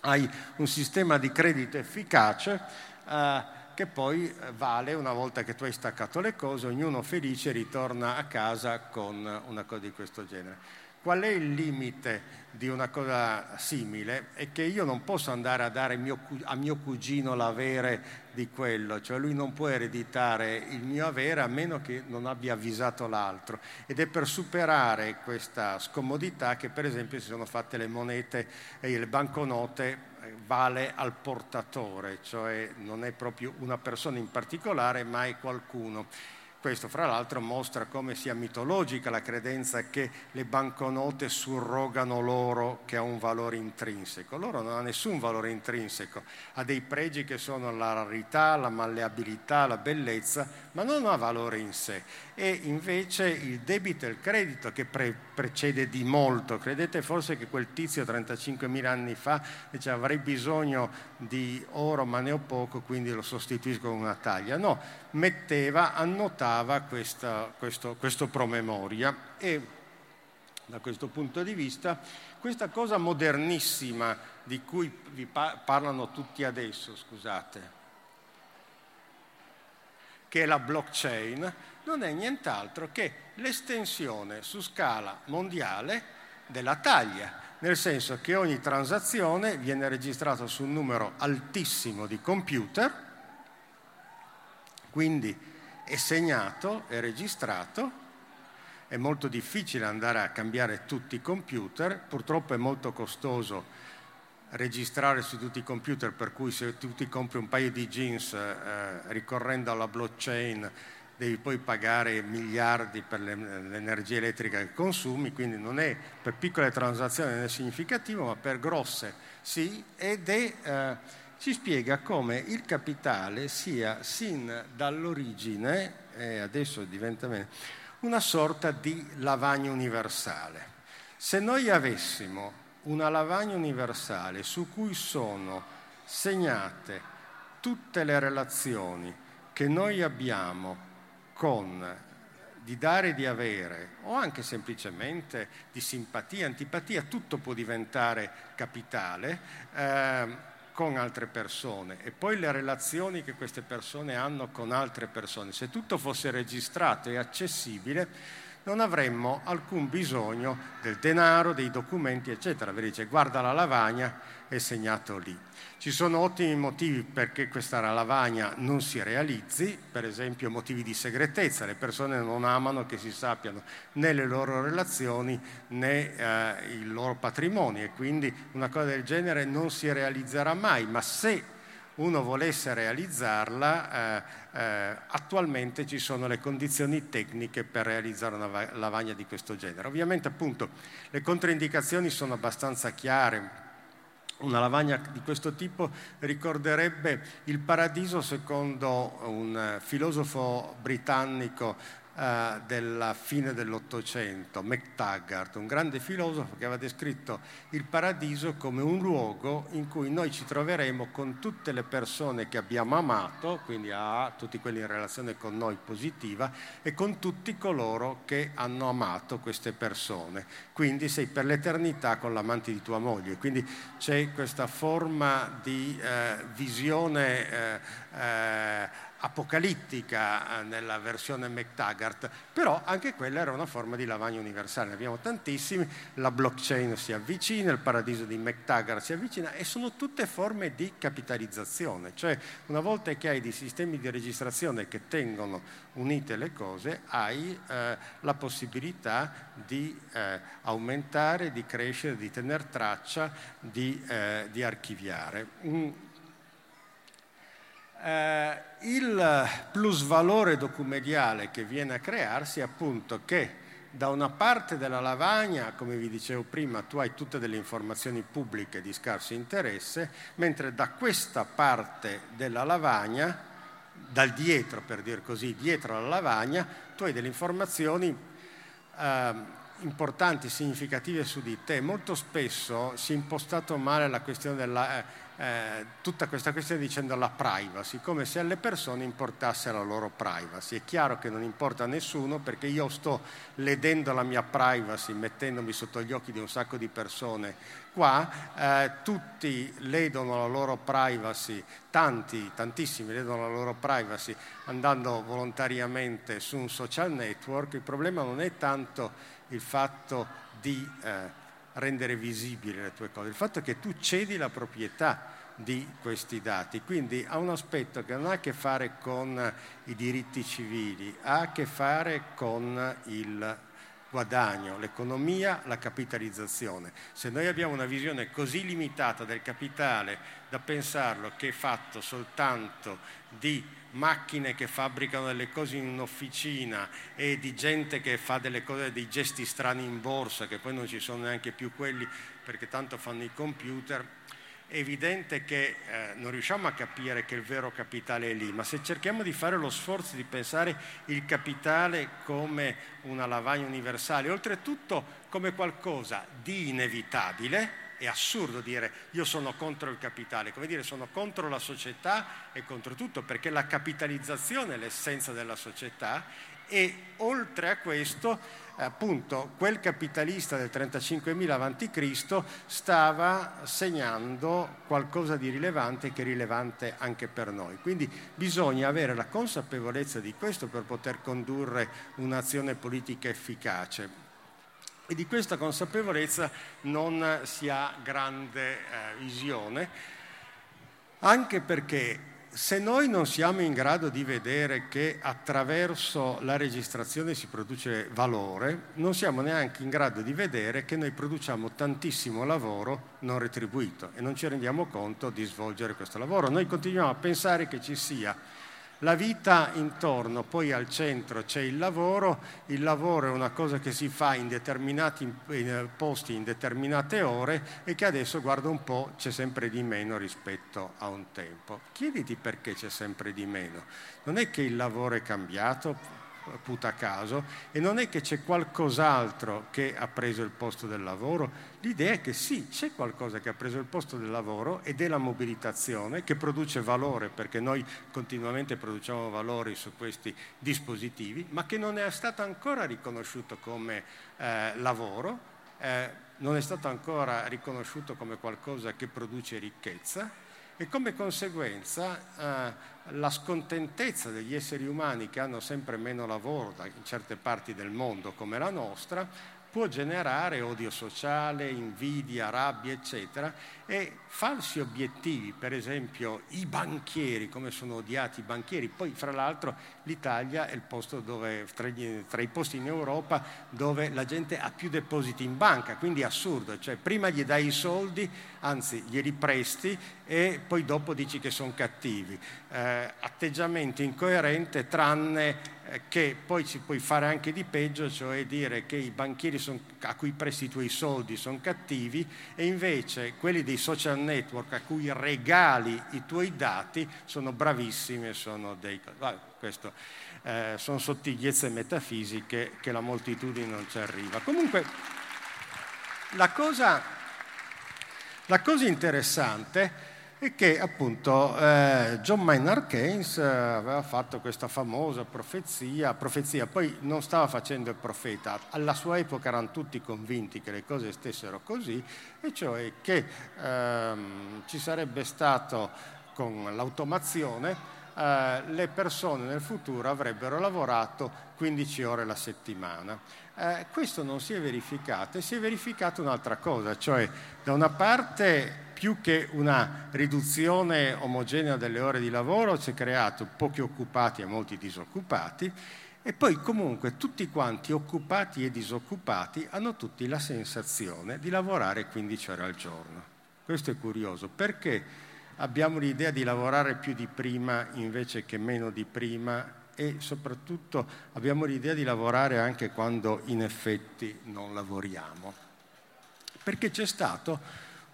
hai un sistema di credito efficace eh, che poi vale una volta che tu hai staccato le cose, ognuno felice ritorna a casa con una cosa di questo genere. Qual è il limite di una cosa simile? È che io non posso andare a dare mio, a mio cugino l'avere di quello, cioè lui non può ereditare il mio avere a meno che non abbia avvisato l'altro. Ed è per superare questa scomodità che per esempio si sono fatte le monete e le banconote eh, vale al portatore, cioè non è proprio una persona in particolare, ma è qualcuno. Questo fra l'altro mostra come sia mitologica la credenza che le banconote surrogano l'oro che ha un valore intrinseco. L'oro non ha nessun valore intrinseco, ha dei pregi che sono la rarità, la malleabilità, la bellezza, ma non ha valore in sé. E invece il debito e il credito che pre- precede di molto. Credete forse che quel tizio 35.000 anni fa dice avrei bisogno di oro ma ne ho poco, quindi lo sostituisco con una taglia? No, metteva, annotava questa, questo, questo promemoria e da questo punto di vista questa cosa modernissima di cui vi parlano tutti adesso, scusate, che è la blockchain, non è nient'altro che l'estensione su scala mondiale della taglia, nel senso che ogni transazione viene registrata su un numero altissimo di computer, quindi è segnato, è registrato, è molto difficile andare a cambiare tutti i computer, purtroppo è molto costoso registrare su tutti i computer, per cui se tu ti compri un paio di jeans eh, ricorrendo alla blockchain devi poi pagare miliardi per l'energia elettrica che consumi, quindi non è per piccole transazioni significativo, ma per grosse sì, ed è, eh, ci spiega come il capitale sia sin dall'origine, e adesso diventa bene, una sorta di lavagna universale. Se noi avessimo una lavagna universale su cui sono segnate tutte le relazioni che noi abbiamo con di dare e di avere, o anche semplicemente di simpatia, antipatia, tutto può diventare capitale eh, con altre persone e poi le relazioni che queste persone hanno con altre persone. Se tutto fosse registrato e accessibile, non avremmo alcun bisogno del denaro, dei documenti, eccetera. Vi dice guarda la lavagna, è segnato lì. Ci sono ottimi motivi perché questa lavagna non si realizzi, per esempio motivi di segretezza, le persone non amano che si sappiano né le loro relazioni né eh, il loro patrimonio e quindi una cosa del genere non si realizzerà mai, ma se uno volesse realizzarla, eh, eh, attualmente ci sono le condizioni tecniche per realizzare una lavagna di questo genere. Ovviamente appunto le controindicazioni sono abbastanza chiare. Una lavagna di questo tipo ricorderebbe il paradiso secondo un filosofo britannico eh, della fine dell'Ottocento, McTaggart, un grande filosofo che aveva descritto il paradiso come un luogo in cui noi ci troveremo con tutte le persone che abbiamo amato, quindi a tutti quelli in relazione con noi positiva, e con tutti coloro che hanno amato queste persone. Quindi sei per l'eternità con l'amante di tua moglie. Quindi c'è questa forma di eh, visione eh, eh apocalittica eh, nella versione McTaggart, però anche quella era una forma di lavagna universale, ne abbiamo tantissimi, la blockchain si avvicina, il paradiso di McTaggart si avvicina e sono tutte forme di capitalizzazione, cioè una volta che hai dei sistemi di registrazione che tengono unite le cose, hai eh, la possibilità di eh, aumentare, di crescere, di tenere traccia, di, eh, di archiviare. Mm eh, il plusvalore documediale che viene a crearsi è appunto che da una parte della lavagna, come vi dicevo prima, tu hai tutte delle informazioni pubbliche di scarso interesse, mentre da questa parte della lavagna, dal dietro per dire così, dietro alla lavagna, tu hai delle informazioni eh, importanti, significative su di te. Molto spesso si è impostato male la questione della... Eh, eh, tutta questa questione dicendo la privacy, come se alle persone importasse la loro privacy. È chiaro che non importa a nessuno perché io sto ledendo la mia privacy, mettendomi sotto gli occhi di un sacco di persone qua, eh, tutti ledono la loro privacy, tanti, tantissimi ledono la loro privacy andando volontariamente su un social network. Il problema non è tanto il fatto di... Eh, rendere visibili le tue cose, il fatto che tu cedi la proprietà di questi dati, quindi ha un aspetto che non ha a che fare con i diritti civili, ha a che fare con il guadagno, l'economia, la capitalizzazione. Se noi abbiamo una visione così limitata del capitale da pensarlo che è fatto soltanto di macchine che fabbricano delle cose in un'officina e di gente che fa delle cose, dei gesti strani in borsa, che poi non ci sono neanche più quelli perché tanto fanno i computer, è evidente che eh, non riusciamo a capire che il vero capitale è lì, ma se cerchiamo di fare lo sforzo di pensare il capitale come una lavagna universale, oltretutto come qualcosa di inevitabile, è assurdo dire io sono contro il capitale, come dire sono contro la società e contro tutto, perché la capitalizzazione è l'essenza della società e oltre a questo appunto quel capitalista del 35.000 a.C. stava segnando qualcosa di rilevante che è rilevante anche per noi. Quindi bisogna avere la consapevolezza di questo per poter condurre un'azione politica efficace. E di questa consapevolezza non si ha grande eh, visione, anche perché se noi non siamo in grado di vedere che attraverso la registrazione si produce valore, non siamo neanche in grado di vedere che noi produciamo tantissimo lavoro non retribuito e non ci rendiamo conto di svolgere questo lavoro. Noi continuiamo a pensare che ci sia la vita intorno, poi al centro c'è il lavoro, il lavoro è una cosa che si fa in determinati posti, in determinate ore e che adesso, guarda un po', c'è sempre di meno rispetto a un tempo. Chiediti perché c'è sempre di meno. Non è che il lavoro è cambiato, puta caso e non è che c'è qualcos'altro che ha preso il posto del lavoro, l'idea è che sì, c'è qualcosa che ha preso il posto del lavoro ed è la mobilitazione che produce valore perché noi continuamente produciamo valori su questi dispositivi, ma che non è stato ancora riconosciuto come eh, lavoro, eh, non è stato ancora riconosciuto come qualcosa che produce ricchezza e come conseguenza eh, la scontentezza degli esseri umani che hanno sempre meno lavoro in certe parti del mondo come la nostra può generare odio sociale, invidia, rabbia, eccetera, e falsi obiettivi, per esempio i banchieri, come sono odiati i banchieri. Poi, fra l'altro, l'Italia è il posto dove, tra, gli, tra, i posti in Europa dove la gente ha più depositi in banca, quindi è assurdo, cioè prima gli dai i soldi, anzi glieli presti e poi dopo dici che sono cattivi. Eh, atteggiamento incoerente tranne che poi ci puoi fare anche di peggio, cioè dire che i banchieri son, a cui presti i tuoi soldi sono cattivi e invece quelli dei social network a cui regali i tuoi dati sono bravissimi e sono dei... questo, eh, sono sottigliezze metafisiche che la moltitudine non ci arriva. Comunque, la cosa, la cosa interessante e che appunto eh, John Maynard Keynes eh, aveva fatto questa famosa profezia, profezia, poi non stava facendo il profeta, alla sua epoca erano tutti convinti che le cose stessero così, e cioè che ehm, ci sarebbe stato con l'automazione eh, le persone nel futuro avrebbero lavorato 15 ore la settimana. Eh, questo non si è verificato e si è verificata un'altra cosa, cioè da una parte più che una riduzione omogenea delle ore di lavoro si è creato pochi occupati e molti disoccupati e poi comunque tutti quanti occupati e disoccupati hanno tutti la sensazione di lavorare 15 ore al giorno. Questo è curioso perché abbiamo l'idea di lavorare più di prima invece che meno di prima e soprattutto abbiamo l'idea di lavorare anche quando in effetti non lavoriamo. Perché c'è stato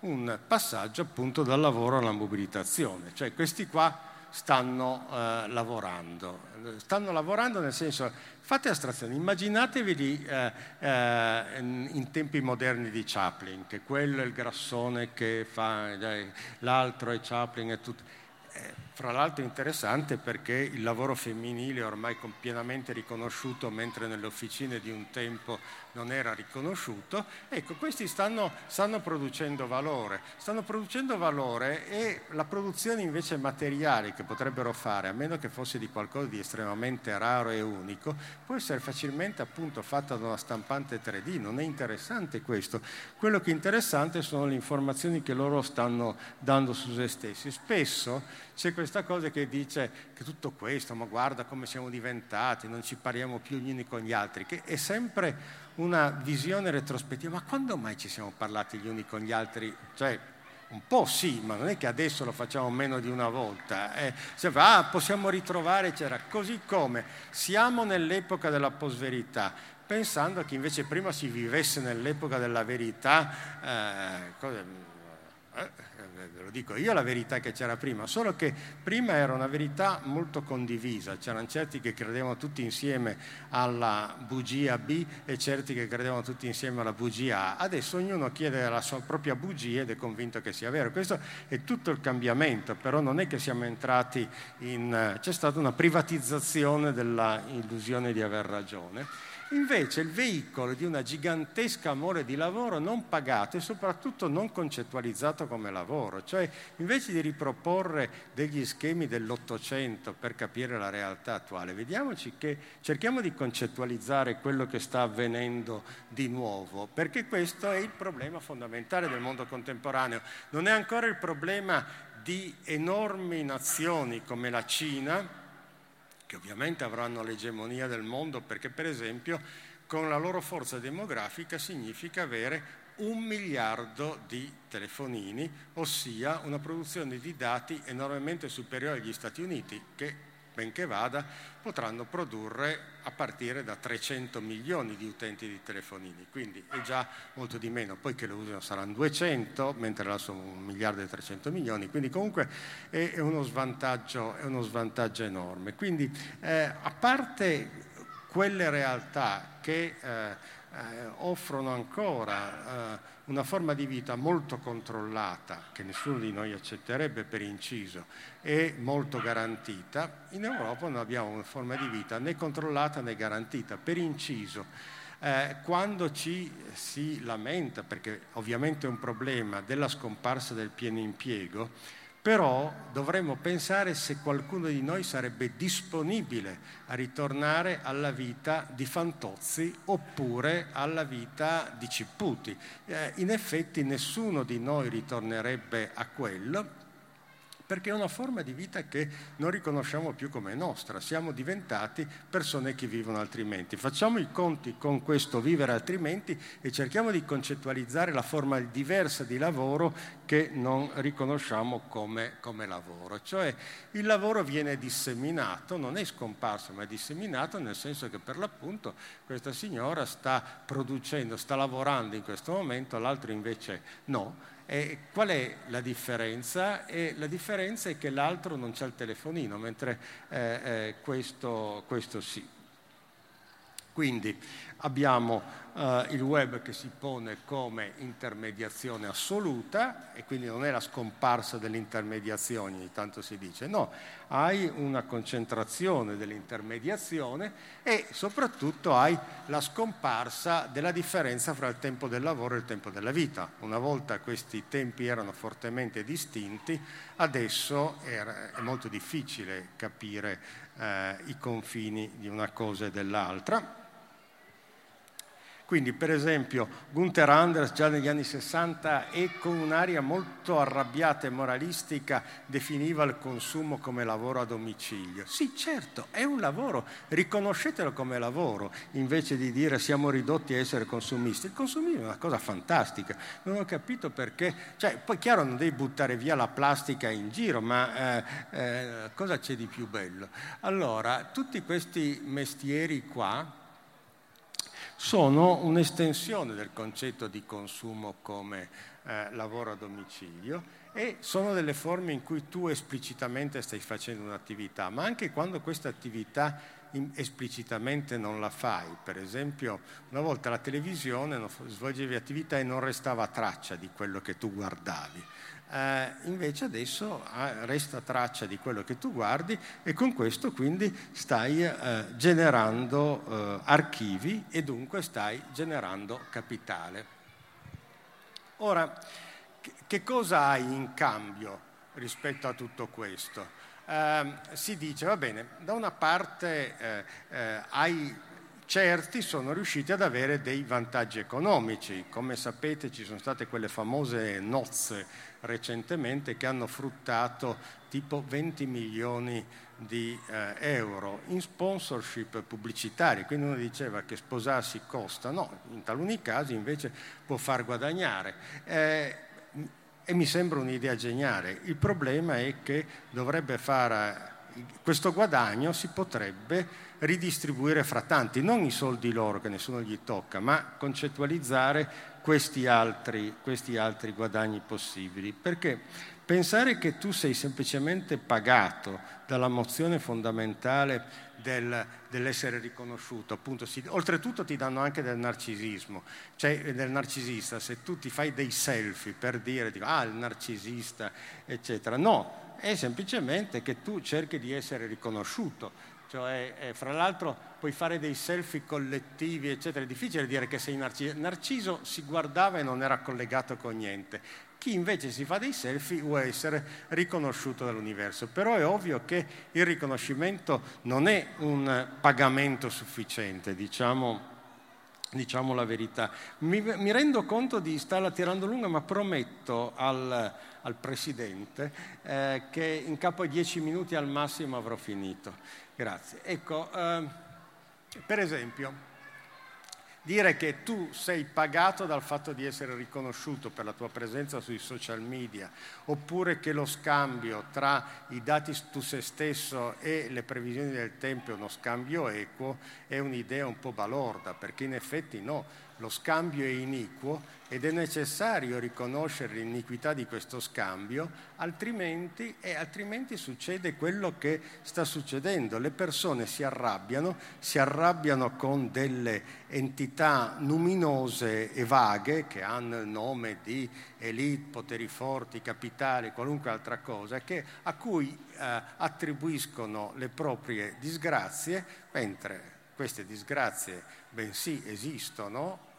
un passaggio appunto dal lavoro alla mobilitazione, cioè questi qua stanno eh, lavorando. Stanno lavorando nel senso, fate astrazione, immaginatevi eh, eh, in tempi moderni di Chaplin, che quello è il grassone che fa, l'altro è Chaplin e tutto fra l'altro interessante perché il lavoro femminile è ormai pienamente riconosciuto, mentre nelle officine di un tempo non era riconosciuto. Ecco, questi stanno, stanno producendo valore. Stanno producendo valore e la produzione invece materiale che potrebbero fare, a meno che fosse di qualcosa di estremamente raro e unico, può essere facilmente appunto fatta da una stampante 3D. Non è interessante questo. Quello che è interessante sono le informazioni che loro stanno dando su se stessi. Spesso c'è questa cosa che dice che tutto questo, ma guarda come siamo diventati, non ci pariamo più gli uni con gli altri, che è sempre una visione retrospettiva. Ma quando mai ci siamo parlati gli uni con gli altri? Cioè, un po' sì, ma non è che adesso lo facciamo meno di una volta. Eh, fa, ah, possiamo ritrovare, eccetera. Così come siamo nell'epoca della post-verità, pensando che invece prima si vivesse nell'epoca della verità, eh, cosa, eh, lo dico io la verità che c'era prima, solo che prima era una verità molto condivisa, c'erano certi che credevano tutti insieme alla bugia B e certi che credevano tutti insieme alla bugia A. Adesso ognuno chiede la sua propria bugia ed è convinto che sia vero. Questo è tutto il cambiamento, però non è che siamo entrati in... c'è stata una privatizzazione della illusione di aver ragione invece il veicolo di una gigantesca amore di lavoro non pagato e soprattutto non concettualizzato come lavoro, cioè invece di riproporre degli schemi dell'Ottocento per capire la realtà attuale, vediamoci che cerchiamo di concettualizzare quello che sta avvenendo di nuovo, perché questo è il problema fondamentale del mondo contemporaneo, non è ancora il problema di enormi nazioni come la Cina, che ovviamente avranno l'egemonia del mondo perché per esempio con la loro forza demografica significa avere un miliardo di telefonini, ossia una produzione di dati enormemente superiore agli Stati Uniti che benché vada, potranno produrre a partire da 300 milioni di utenti di telefonini, quindi è già molto di meno, poi che lo usano saranno 200, mentre là sono un miliardo e 300 milioni, quindi comunque è, uno, svantaggio, è uno svantaggio enorme. Quindi eh, a parte quelle realtà che eh, eh, offrono ancora eh, una forma di vita molto controllata, che nessuno di noi accetterebbe per inciso, e molto garantita, in Europa non abbiamo una forma di vita né controllata né garantita. Per inciso, eh, quando ci si lamenta, perché ovviamente è un problema, della scomparsa del pieno impiego, però dovremmo pensare se qualcuno di noi sarebbe disponibile a ritornare alla vita di Fantozzi oppure alla vita di Cipputi. Eh, in effetti nessuno di noi ritornerebbe a quello perché è una forma di vita che non riconosciamo più come nostra, siamo diventati persone che vivono altrimenti. Facciamo i conti con questo vivere altrimenti e cerchiamo di concettualizzare la forma diversa di lavoro che non riconosciamo come, come lavoro. Cioè il lavoro viene disseminato, non è scomparso ma è disseminato nel senso che per l'appunto questa signora sta producendo, sta lavorando in questo momento, l'altro invece no e qual è la differenza? E la differenza è che l'altro non c'ha il telefonino, mentre eh, eh, questo, questo sì. Quindi abbiamo uh, il web che si pone come intermediazione assoluta e quindi non è la scomparsa delle intermediazioni, ogni tanto si dice, no, hai una concentrazione dell'intermediazione e soprattutto hai la scomparsa della differenza fra il tempo del lavoro e il tempo della vita. Una volta questi tempi erano fortemente distinti, adesso è molto difficile capire eh, i confini di una cosa e dell'altra. Quindi, per esempio, Gunther Anders già negli anni 60 e con un'aria molto arrabbiata e moralistica definiva il consumo come lavoro a domicilio. Sì, certo, è un lavoro, riconoscetelo come lavoro, invece di dire siamo ridotti a essere consumisti. Il consumismo è una cosa fantastica, non ho capito perché, cioè, poi chiaro non devi buttare via la plastica in giro, ma eh, eh, cosa c'è di più bello? Allora, tutti questi mestieri qua, sono un'estensione del concetto di consumo come eh, lavoro a domicilio e sono delle forme in cui tu esplicitamente stai facendo un'attività, ma anche quando questa attività esplicitamente non la fai. Per esempio, una volta la televisione svolgevi attività e non restava traccia di quello che tu guardavi. Eh, invece adesso eh, resta traccia di quello che tu guardi e con questo quindi stai eh, generando eh, archivi e dunque stai generando capitale. Ora, che cosa hai in cambio rispetto a tutto questo? Eh, si dice, va bene, da una parte eh, eh, hai certi sono riusciti ad avere dei vantaggi economici. Come sapete ci sono state quelle famose nozze recentemente che hanno fruttato tipo 20 milioni di eh, euro in sponsorship pubblicitari. Quindi uno diceva che sposarsi costa, no, in taluni casi invece può far guadagnare. Eh, e mi sembra un'idea geniale. Il problema è che dovrebbe fare questo guadagno si potrebbe ridistribuire fra tanti, non i soldi loro che nessuno gli tocca, ma concettualizzare questi altri, questi altri guadagni possibili. Perché pensare che tu sei semplicemente pagato dalla mozione fondamentale del, dell'essere riconosciuto, appunto, si, oltretutto ti danno anche del narcisismo, cioè del narcisista, se tu ti fai dei selfie per dire, dico, ah, il narcisista, eccetera, no, è semplicemente che tu cerchi di essere riconosciuto, cioè, fra l'altro puoi fare dei selfie collettivi, eccetera, è difficile dire che sei Narciso. Narciso si guardava e non era collegato con niente. Chi invece si fa dei selfie vuole essere riconosciuto dall'universo, però è ovvio che il riconoscimento non è un pagamento sufficiente, diciamo, diciamo la verità. Mi, mi, rendo conto di starla tirando lunga, ma prometto al, al Presidente eh, che in capo a dieci minuti al massimo avrò finito. Grazie. Ecco, eh, per esempio, dire che tu sei pagato dal fatto di essere riconosciuto per la tua presenza sui social media, oppure che lo scambio tra i dati tu se stesso e le previsioni del tempo è uno scambio equo, è un'idea un po' balorda, perché in effetti no, lo scambio è iniquo ed è necessario riconoscere l'iniquità di questo scambio, altrimenti, altrimenti succede quello che sta succedendo. Le persone si arrabbiano, si arrabbiano con delle entità numinose e vaghe che hanno il nome di elite, poteri forti, capitali, qualunque altra cosa, che, a cui eh, attribuiscono le proprie disgrazie, mentre queste disgrazie bensì esistono,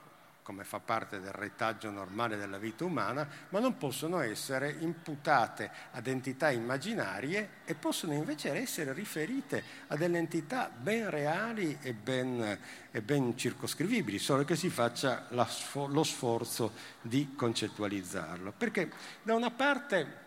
come fa parte del retaggio normale della vita umana, ma non possono essere imputate ad entità immaginarie e possono invece essere riferite a delle entità ben reali e ben, e ben circoscrivibili, solo che si faccia lo sforzo di concettualizzarlo. Perché da una parte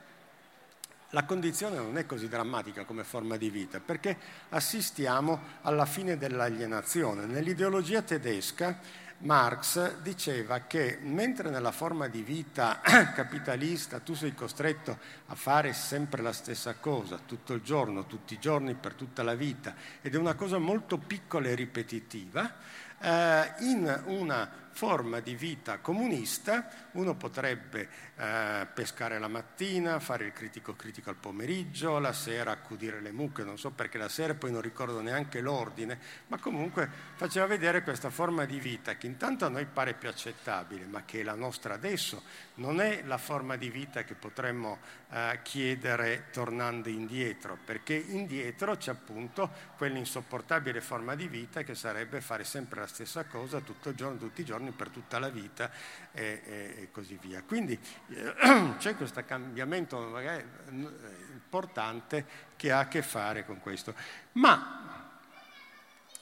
la condizione non è così drammatica come forma di vita, perché assistiamo alla fine dell'alienazione. Nell'ideologia tedesca Marx diceva che mentre nella forma di vita <clears throat> capitalista tu sei costretto a fare sempre la stessa cosa, tutto il giorno, tutti i giorni, per tutta la vita, ed è una cosa molto piccola e ripetitiva, eh, in una forma di vita comunista uno potrebbe eh, pescare la mattina, fare il critico critico al pomeriggio, la sera accudire le mucche, non so perché la sera poi non ricordo neanche l'ordine, ma comunque faceva vedere questa forma di vita che intanto a noi pare più accettabile, ma che è la nostra adesso, non è la forma di vita che potremmo eh, chiedere tornando indietro, perché indietro c'è appunto quell'insopportabile forma di vita che sarebbe fare sempre la stessa cosa tutto il giorno, tutti i giorni per tutta la vita e, e, e così via. Quindi eh, <clears throat> c'è questo cambiamento magari, importante che ha a che fare con questo. Ma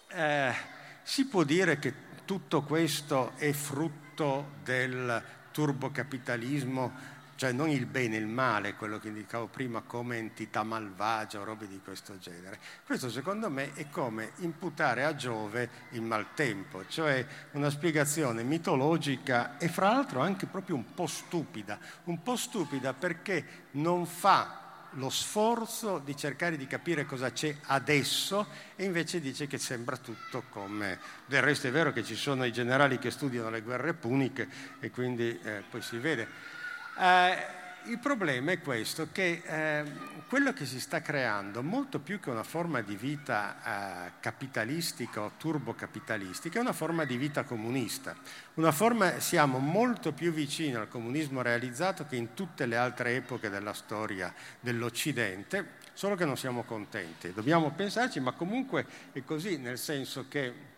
eh, si può dire che tutto questo è frutto del turbocapitalismo cioè non il bene il male, quello che indicavo prima come entità malvagia o robe di questo genere. Questo secondo me è come imputare a Giove il maltempo, cioè una spiegazione mitologica e fra l'altro anche proprio un po' stupida, un po' stupida perché non fa lo sforzo di cercare di capire cosa c'è adesso e invece dice che sembra tutto come... Del resto è vero che ci sono i generali che studiano le guerre puniche e quindi eh, poi si vede. Eh, il problema è questo, che eh, quello che si sta creando, molto più che una forma di vita eh, capitalistica o turbocapitalistica, è una forma di vita comunista. Forma, siamo molto più vicini al comunismo realizzato che in tutte le altre epoche della storia dell'Occidente, solo che non siamo contenti. Dobbiamo pensarci, ma comunque è così, nel senso che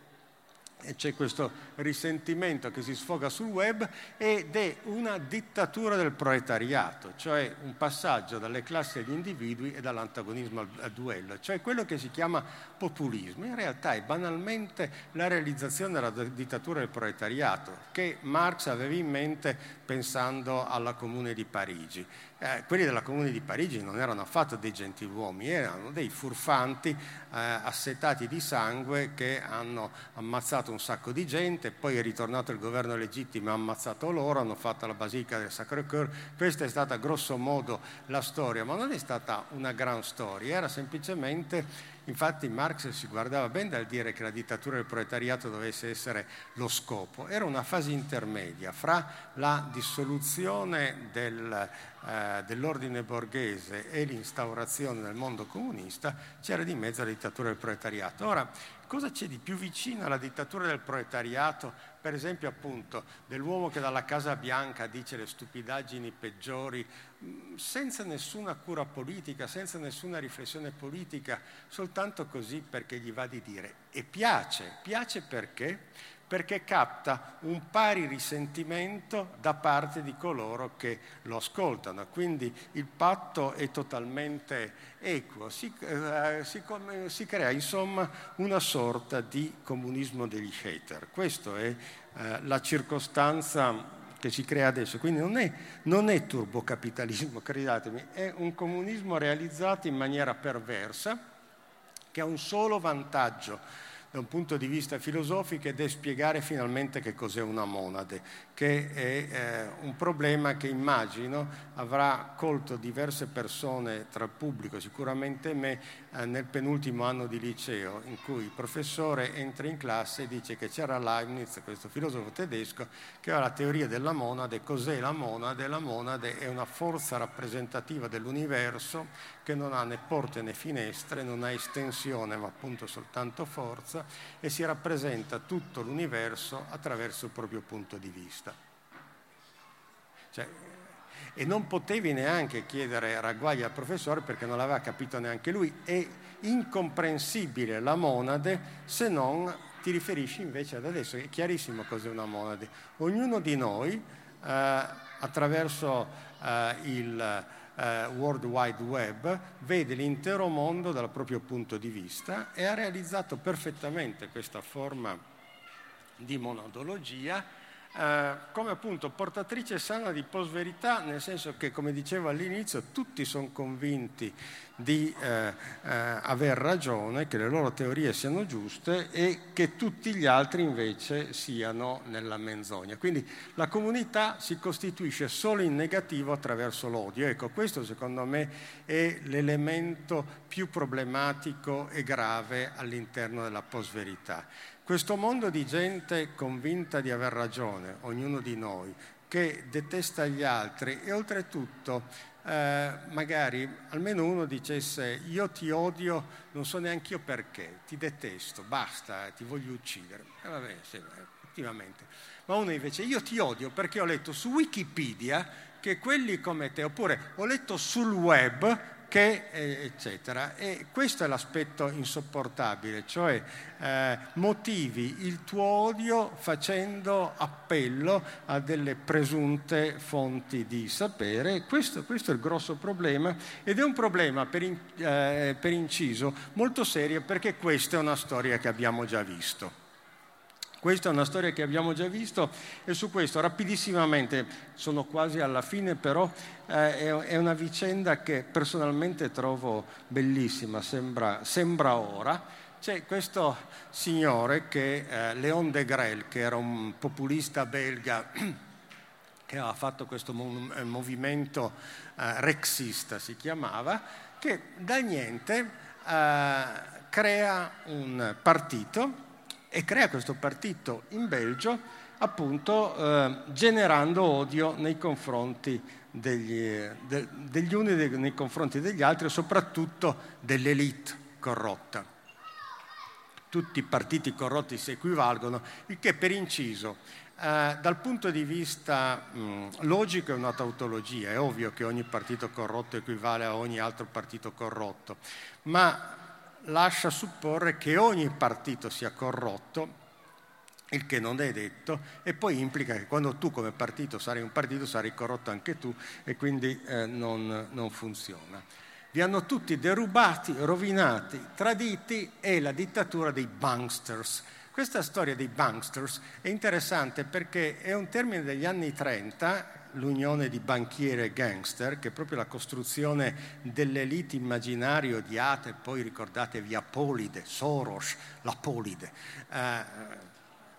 e c'è questo risentimento che si sfoga sul web ed è una dittatura del proletariato, cioè un passaggio dalle classi agli individui e dall'antagonismo al, al duello, cioè quello che si chiama populismo. In realtà è banalmente la realizzazione della dittatura del proletariato che Marx aveva in mente pensando alla Comune di Parigi eh, quelli della Comune di Parigi non erano affatto dei gentiluomini, erano dei furfanti eh, assetati di sangue che hanno ammazzato un sacco di gente, poi è ritornato il governo legittimo e ha ammazzato loro, hanno fatto la basilica del Sacré-Cœur. Questa è stata grosso modo la storia, ma non è stata una gran storia, era semplicemente Infatti Marx si guardava bene dal dire che la dittatura del proletariato dovesse essere lo scopo, era una fase intermedia fra la dissoluzione del, eh, dell'ordine borghese e l'instaurazione del mondo comunista, c'era di mezzo la dittatura del proletariato. Ora, cosa c'è di più vicino alla dittatura del proletariato, per esempio appunto dell'uomo che dalla Casa Bianca dice le stupidaggini peggiori mm, senza nessuna cura politica, senza nessuna riflessione politica, soltanto così perché gli va di dire. E piace, piace perché? Perché capta un pari risentimento da parte di coloro che lo ascoltano. Quindi il patto è totalmente equo, si, eh, si, si crea insomma una sorta di comunismo degli hater. Questa è eh, la circostanza che si crea adesso. Quindi non è, non è turbocapitalismo, <laughs> credatemi, è un comunismo realizzato in maniera perversa che ha un solo vantaggio da un punto di vista filosofico ed è spiegare finalmente che cos'è una monade, che è eh, un problema che immagino avrà colto diverse persone tra il pubblico, sicuramente me, eh, nel penultimo anno di liceo, in cui il professore entra in classe e dice che c'era Leibniz, questo filosofo tedesco, che aveva la teoria della monade. Cos'è la monade? La monade è una forza rappresentativa dell'universo che non ha né porte né finestre, non ha estensione ma appunto soltanto forza e si rappresenta tutto l'universo attraverso il proprio punto di vista. Cioè, e non potevi neanche chiedere ragguagli al professore perché non l'aveva capito neanche lui. È incomprensibile la monade se non ti riferisci invece ad adesso. È chiarissimo cos'è una monade. Ognuno di noi eh, attraverso eh, il eh, World Wide Web, vede l'intero mondo dal proprio punto di vista e ha realizzato perfettamente questa forma di monodologia eh, come appunto portatrice sana di post-verità, nel senso che, come dicevo all'inizio, tutti sono convinti di eh, eh, aver ragione, che le loro teorie siano giuste e che tutti gli altri invece siano nella menzogna. Quindi la comunità si costituisce solo in negativo attraverso l'odio. Ecco, questo secondo me è l'elemento più problematico e grave all'interno della post-verità. Questo mondo di gente convinta di aver ragione, ognuno di noi, che detesta gli altri e oltretutto eh, magari almeno uno dicesse io ti odio, non so neanche io perché, ti detesto, basta, ti voglio uccidere. Eh, vabbè, sì, effettivamente. Ma uno invece io ti odio perché ho letto su Wikipedia che quelli come te, oppure ho letto sul web che eccetera. E questo è l'aspetto insopportabile, cioè eh, motivi il tuo odio facendo appello a delle presunte fonti di sapere. Questo, questo è il grosso problema ed è un problema per, in, eh, per inciso molto serio perché questa è una storia che abbiamo già visto. Questa è una storia che abbiamo già visto e su questo rapidissimamente, sono quasi alla fine, però eh, è una vicenda che personalmente trovo bellissima, sembra, sembra ora. C'è questo signore che eh, Léon de Grel, che era un populista belga <clears throat> che aveva fatto questo eh, movimento eh, rexista, si chiamava, che da niente eh, crea un partito e crea questo partito in Belgio appunto eh, generando odio nei confronti degli, de, degli uni de, nei confronti degli altri e soprattutto dell'elite corrotta. Tutti i partiti corrotti si equivalgono, il che per inciso eh, dal punto di vista mh, logico è una tautologia, è ovvio che ogni partito corrotto equivale a ogni altro partito corrotto, ma lascia supporre che ogni partito sia corrotto, il che non è detto, e poi implica che quando tu come partito sarai un partito sarai corrotto anche tu e quindi eh, non, non funziona. Vi hanno tutti derubati, rovinati, traditi e la dittatura dei banksters. Questa storia dei banksters è interessante perché è un termine degli anni 30, l'unione di banchiere e gangster, che è proprio la costruzione dell'elite immaginario odiata, e poi ricordatevi Apolide, Soros, la Polide. Eh,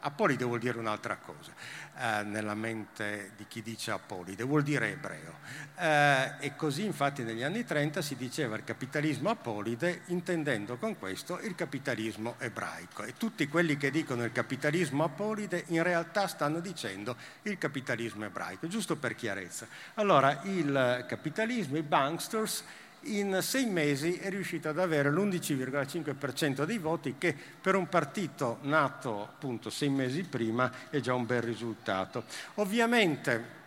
Apolide vuol dire un'altra cosa eh, nella mente di chi dice Apolide, vuol dire ebreo. Eh, e così infatti negli anni 30 si diceva il capitalismo apolide intendendo con questo il capitalismo ebraico. E tutti quelli che dicono il capitalismo apolide in realtà stanno dicendo il capitalismo ebraico, giusto per chiarezza. Allora il capitalismo, i banksters, in sei mesi è riuscito ad avere l'11,5% dei voti che per un partito nato appunto sei mesi prima è già un bel risultato. Ovviamente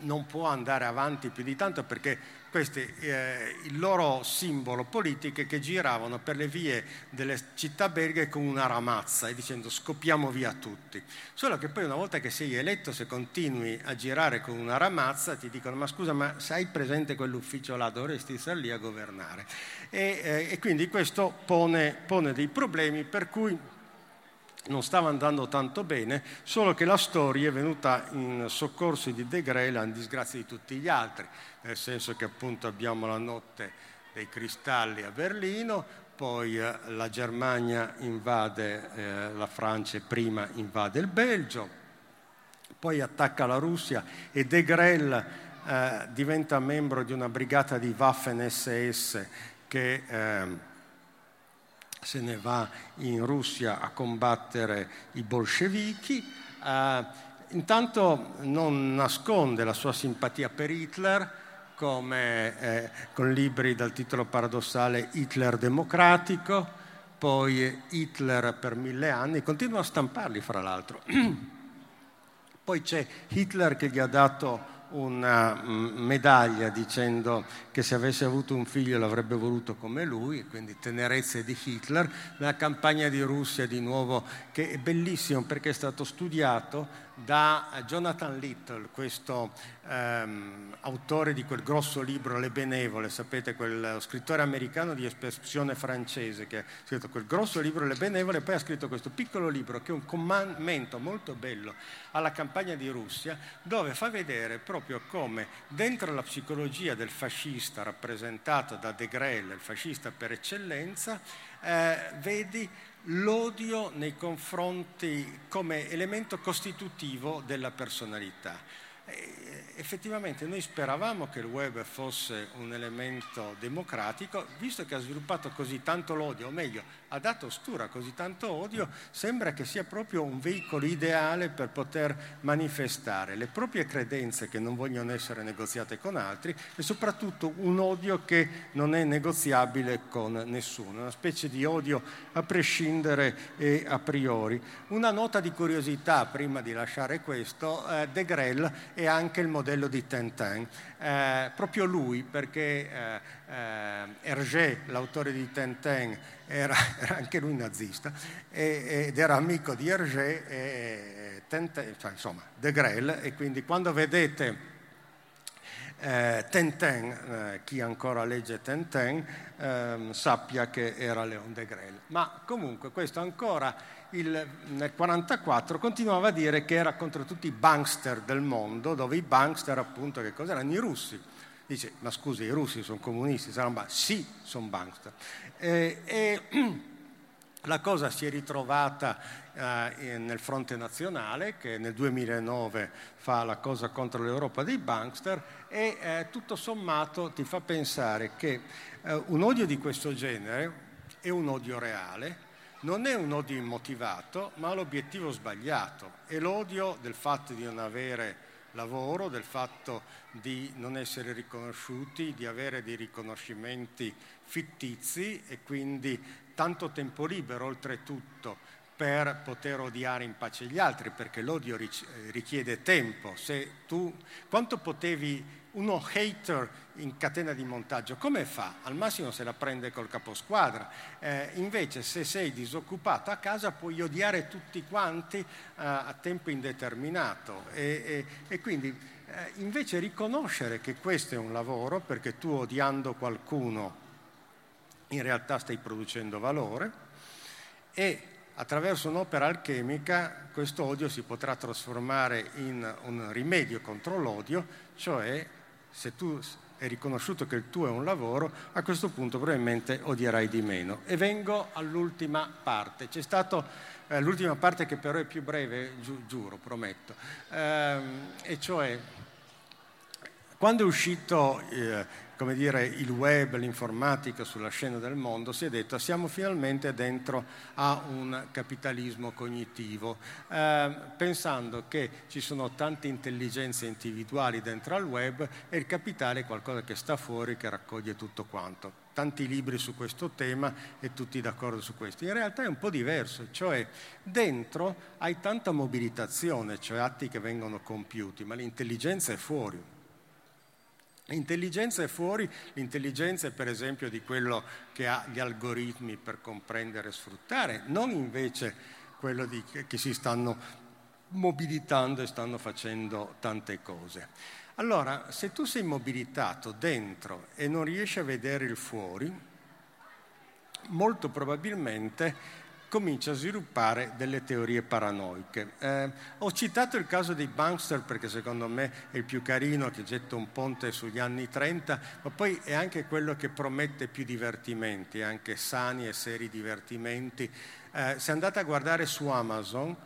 non può andare avanti più di tanto perché questo eh, il loro simbolo politico che giravano per le vie delle città belghe con una ramazza e dicendo scoppiamo via tutti. Solo che poi una volta che sei eletto, se continui a girare con una ramazza, ti dicono ma scusa, ma sai presente quell'ufficio là, dovresti stare lì a governare. E, eh, e quindi questo pone, pone dei problemi per cui non stava andando tanto bene, solo che la storia è venuta in soccorso di De Grelle in disgrazia di tutti gli altri, nel senso che appunto abbiamo la notte dei cristalli a Berlino, poi eh, la Germania invade eh, la Francia e prima invade il Belgio, poi attacca la Russia e De Grelle eh, diventa membro di una brigata di Waffen SS che eh, se ne va in Russia a combattere i bolscevichi. Eh, intanto non nasconde la sua simpatia per Hitler, come eh, con libri dal titolo paradossale Hitler democratico, poi Hitler per mille anni, continua a stamparli fra l'altro. <clears throat> poi c'è Hitler che gli ha dato una mm, medaglia dicendo che se avesse avuto un figlio l'avrebbe voluto come lui, quindi tenerezze di Hitler. La campagna di Russia di nuovo, che è bellissimo perché è stato studiato da Jonathan Little, questo ehm, autore di quel grosso libro Le Benevole, sapete, quel scrittore americano di espressione francese che ha scritto quel grosso libro Le Benevole e poi ha scritto questo piccolo libro che è un commento molto bello alla campagna di Russia dove fa vedere proprio come dentro la psicologia del fascista rappresentata da De Grelle, il fascista per eccellenza, eh, vedi l'odio nei confronti come elemento costitutivo della personalità. E effettivamente noi speravamo che il web fosse un elemento democratico, visto che ha sviluppato così tanto l'odio, o meglio, ha dato stura così tanto odio, sembra che sia proprio un veicolo ideale per poter manifestare le proprie credenze che non vogliono essere negoziate con altri e soprattutto un odio che non è negoziabile con nessuno, una specie di odio a prescindere e a priori. Una nota di curiosità prima di lasciare questo, eh, De Grelle è anche il modello di Tintin, eh, proprio lui perché eh, eh, Hergé, l'autore di Tintin, era, <laughs> era, anche lui nazista ed era amico di Hergé e Tintin, cioè, insomma, De Grelle e quindi quando vedete eh, Tintin, eh, chi ancora legge Tintin, eh, sappia che era Leon de Grelle. Ma comunque questo ancora il, nel 1944 continuava a dire che era contro tutti i bankster del mondo, dove i bankster appunto che cosa erano? I russi. Dice, ma scusi, i russi sono comunisti, saranno ban-? Sì, sono bankster. Eh, e <clears throat> la cosa si è ritrovata eh, nel fronte nazionale, che nel 2009 fa la cosa contro l'Europa dei bankster, e eh, tutto sommato ti fa pensare che eh, un odio di questo genere è un odio reale, non è un odio immotivato, ma l'obiettivo sbagliato. È l'odio del fatto di non avere lavoro, del fatto di non essere riconosciuti, di avere dei riconoscimenti fittizi e quindi tanto tempo libero oltretutto per poter odiare in pace gli altri, perché l'odio richiede tempo. Se tu, quanto potevi uno hater in catena di montaggio, come fa? Al massimo se la prende col caposquadra. Eh, invece se sei disoccupato a casa puoi odiare tutti quanti eh, a tempo indeterminato. E, e, e quindi eh, invece riconoscere che questo è un lavoro, perché tu odiando qualcuno in realtà stai producendo valore, e attraverso un'opera alchemica questo odio si potrà trasformare in un rimedio contro l'odio, cioè se tu hai riconosciuto che il tuo è un lavoro, a questo punto probabilmente odierai di meno. E vengo all'ultima parte. C'è stata eh, l'ultima parte che però è più breve, gi- giuro, prometto, eh, e cioè quando è uscito eh, come dire, il web, l'informatica sulla scena del mondo, si è detto siamo finalmente dentro a un capitalismo cognitivo, eh, pensando che ci sono tante intelligenze individuali dentro al web e il capitale è qualcosa che sta fuori, che raccoglie tutto quanto. Tanti libri su questo tema e tutti d'accordo su questo. In realtà è un po' diverso, cioè dentro hai tanta mobilitazione, cioè atti che vengono compiuti, ma l'intelligenza è fuori L'intelligenza è fuori, l'intelligenza è per esempio di quello che ha gli algoritmi per comprendere e sfruttare, non invece quello di, che si stanno mobilitando e stanno facendo tante cose. Allora, se tu sei mobilitato dentro e non riesci a vedere il fuori, molto probabilmente comincia a sviluppare delle teorie paranoiche. Eh, ho citato il caso dei Bankster perché secondo me è il più carino che getta un ponte sugli anni 30, ma poi è anche quello che promette più divertimenti, anche sani e seri divertimenti. Eh, se andate a guardare su Amazon,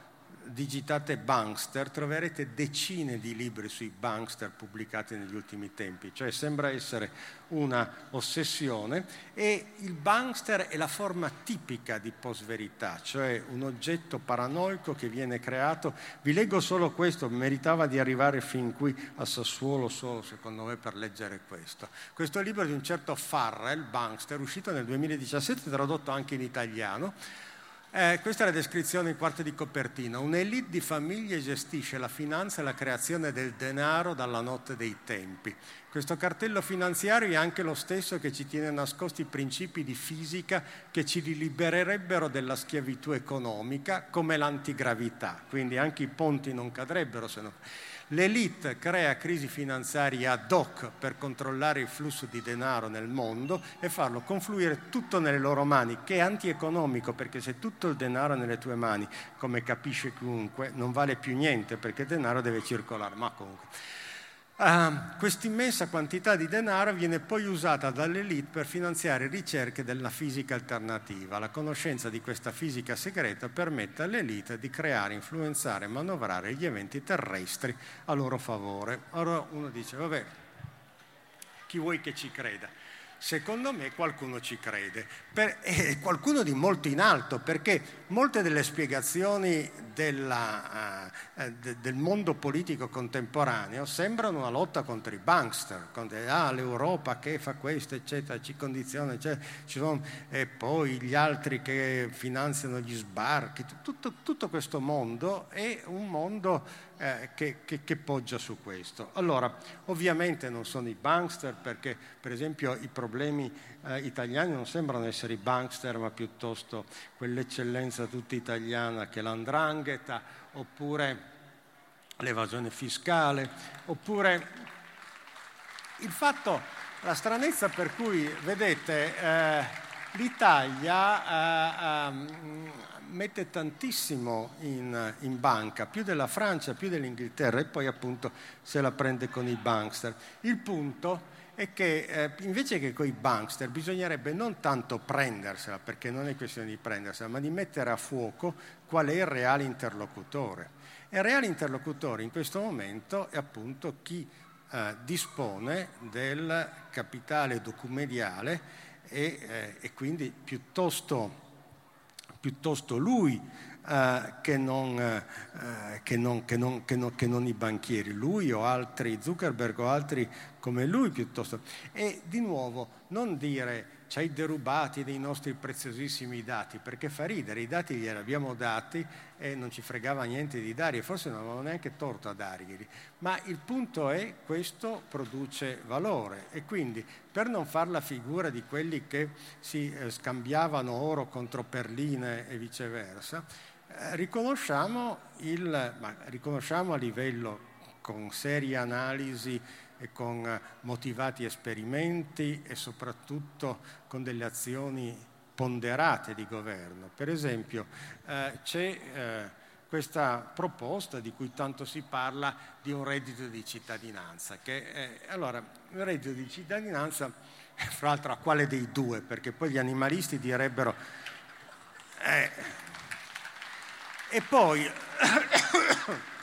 digitate Bankster troverete decine di libri sui Bankster pubblicati negli ultimi tempi, cioè sembra essere una ossessione e il Bankster è la forma tipica di post-verità, cioè un oggetto paranoico che viene creato. Vi leggo solo questo, meritava di arrivare fin qui a Sassuolo solo secondo me per leggere questo. Questo libro di un certo Farrell, Bankster, uscito nel 2017, tradotto anche in italiano, eh, questa è la descrizione in quarto di copertina. Un'elite di famiglie gestisce la finanza e la creazione del denaro dalla notte dei tempi. Questo cartello finanziario è anche lo stesso che ci tiene nascosti i principi di fisica che ci libererebbero dalla schiavitù economica, come l'antigravità. Quindi anche i ponti non cadrebbero se no. L'elite crea crisi finanziarie ad hoc per controllare il flusso di denaro nel mondo e farlo confluire tutto nelle loro mani, che è antieconomico perché se tutto il denaro è nelle tue mani, come capisce chiunque, non vale più niente perché il denaro deve circolare. Ma comunque. Uh, questa immensa quantità di denaro viene poi usata dall'elite per finanziare ricerche della fisica alternativa. La conoscenza di questa fisica segreta permette all'elite di creare, influenzare e manovrare gli eventi terrestri a loro favore. Allora uno dice, vabbè, chi vuoi che ci creda? Secondo me qualcuno ci crede, per, e qualcuno di molto in alto, perché molte delle spiegazioni della, uh, de, del mondo politico contemporaneo sembrano una lotta contro i bankster, contro ah, l'Europa che fa questo, eccetera, ci condiziona, eccetera, ci sono, e poi gli altri che finanziano gli sbarchi, tutto, tutto questo mondo è un mondo eh, che, che, che, poggia su questo. Allora, ovviamente non sono i bankster perché, per esempio, i problemi eh, italiani non sembrano essere i bankster, ma piuttosto quell'eccellenza tutta italiana che è l'andrangheta, oppure l'evasione fiscale, oppure il fatto, la stranezza per cui, vedete, eh, l'Italia eh, ehm, mette tantissimo in, in, banca, più della Francia, più dell'Inghilterra e poi appunto se la prende con i bankster. Il punto è che eh, invece che con i bankster bisognerebbe non tanto prendersela, perché non è questione di prendersela, ma di mettere a fuoco qual è il reale interlocutore. E il reale interlocutore in questo momento è appunto chi eh, dispone del capitale documediale e, eh, e quindi piuttosto piuttosto lui eh, che, non, eh, che, non, che, non, che, non, i banchieri, lui o altri, Zuckerberg o altri come lui piuttosto. E di nuovo, non dire ci hai derubati dei nostri preziosissimi dati, perché fa ridere, i dati glieli abbiamo dati e non ci fregava niente di darli, forse non avevamo neanche torto a darglieli, ma il punto è che questo produce valore e quindi per non fare la figura di quelli che si eh, scambiavano oro contro perline e viceversa, eh, riconosciamo, il, riconosciamo a livello con serie analisi e con eh, motivati esperimenti e soprattutto con delle azioni ponderate di governo. Per esempio eh, c'è eh, questa proposta di cui tanto si parla di un reddito di cittadinanza. Che, eh, allora, il reddito di cittadinanza, fra l'altro a quale dei due? Perché poi gli animalisti direbbero... Eh, e poi <coughs>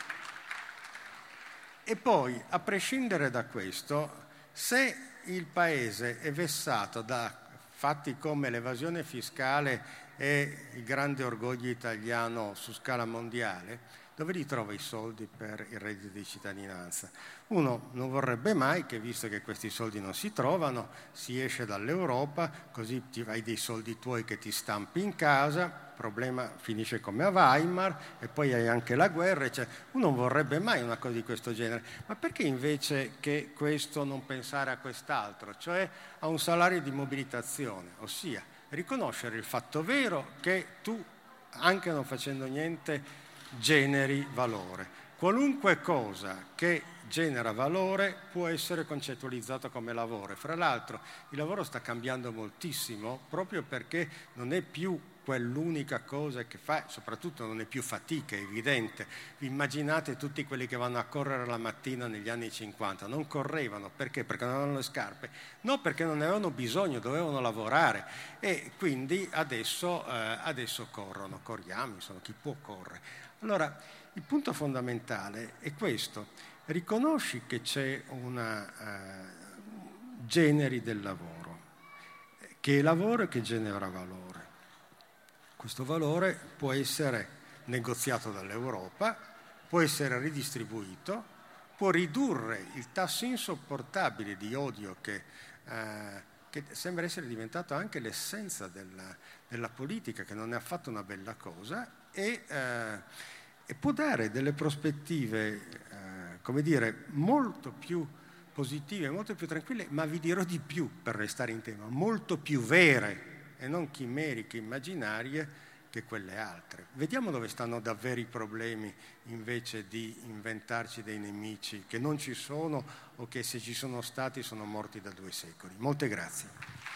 e poi, a prescindere da questo, se il Paese è vessato da fatti come l'evasione fiscale e il grande orgoglio italiano su scala mondiale, dove li trova i soldi per il reddito di cittadinanza? Uno non vorrebbe mai che, visto che questi soldi non si trovano, si esce dall'Europa, così ti hai dei soldi tuoi che ti stampi in casa, problema finisce come a Weimar e poi hai anche la guerra, cioè, uno non vorrebbe mai una cosa di questo genere, ma perché invece che questo non pensare a quest'altro, cioè a un salario di mobilitazione, ossia riconoscere il fatto vero che tu, anche non facendo niente, generi valore. Qualunque cosa che genera valore può essere concettualizzato come lavoro. Fra l'altro il lavoro sta cambiando moltissimo proprio perché non è più quell'unica cosa che fa, soprattutto non è più fatica, è evidente. Vi immaginate tutti quelli che vanno a correre la mattina negli anni 50, non correvano perché? Perché non avevano le scarpe, no perché non avevano bisogno, dovevano lavorare e quindi adesso, eh, adesso corrono, corriamo, insomma chi può correre. Allora il punto fondamentale è questo, riconosci che c'è una eh, generi del lavoro, che è lavoro e che genera valore. Questo valore può essere negoziato dall'Europa, può essere ridistribuito, può ridurre il tasso insopportabile di odio che, eh, che sembra essere diventato anche l'essenza della, della, politica, che non è affatto una bella cosa, e, eh, e può dare delle prospettive, eh, come dire, molto più positive, molto più tranquille, ma vi dirò di più per restare in tema, molto più vere e non chimeriche immaginarie che quelle altre. Vediamo dove stanno davvero i problemi invece di inventarci dei nemici che non ci sono o che se ci sono stati sono morti da due secoli. Molte grazie.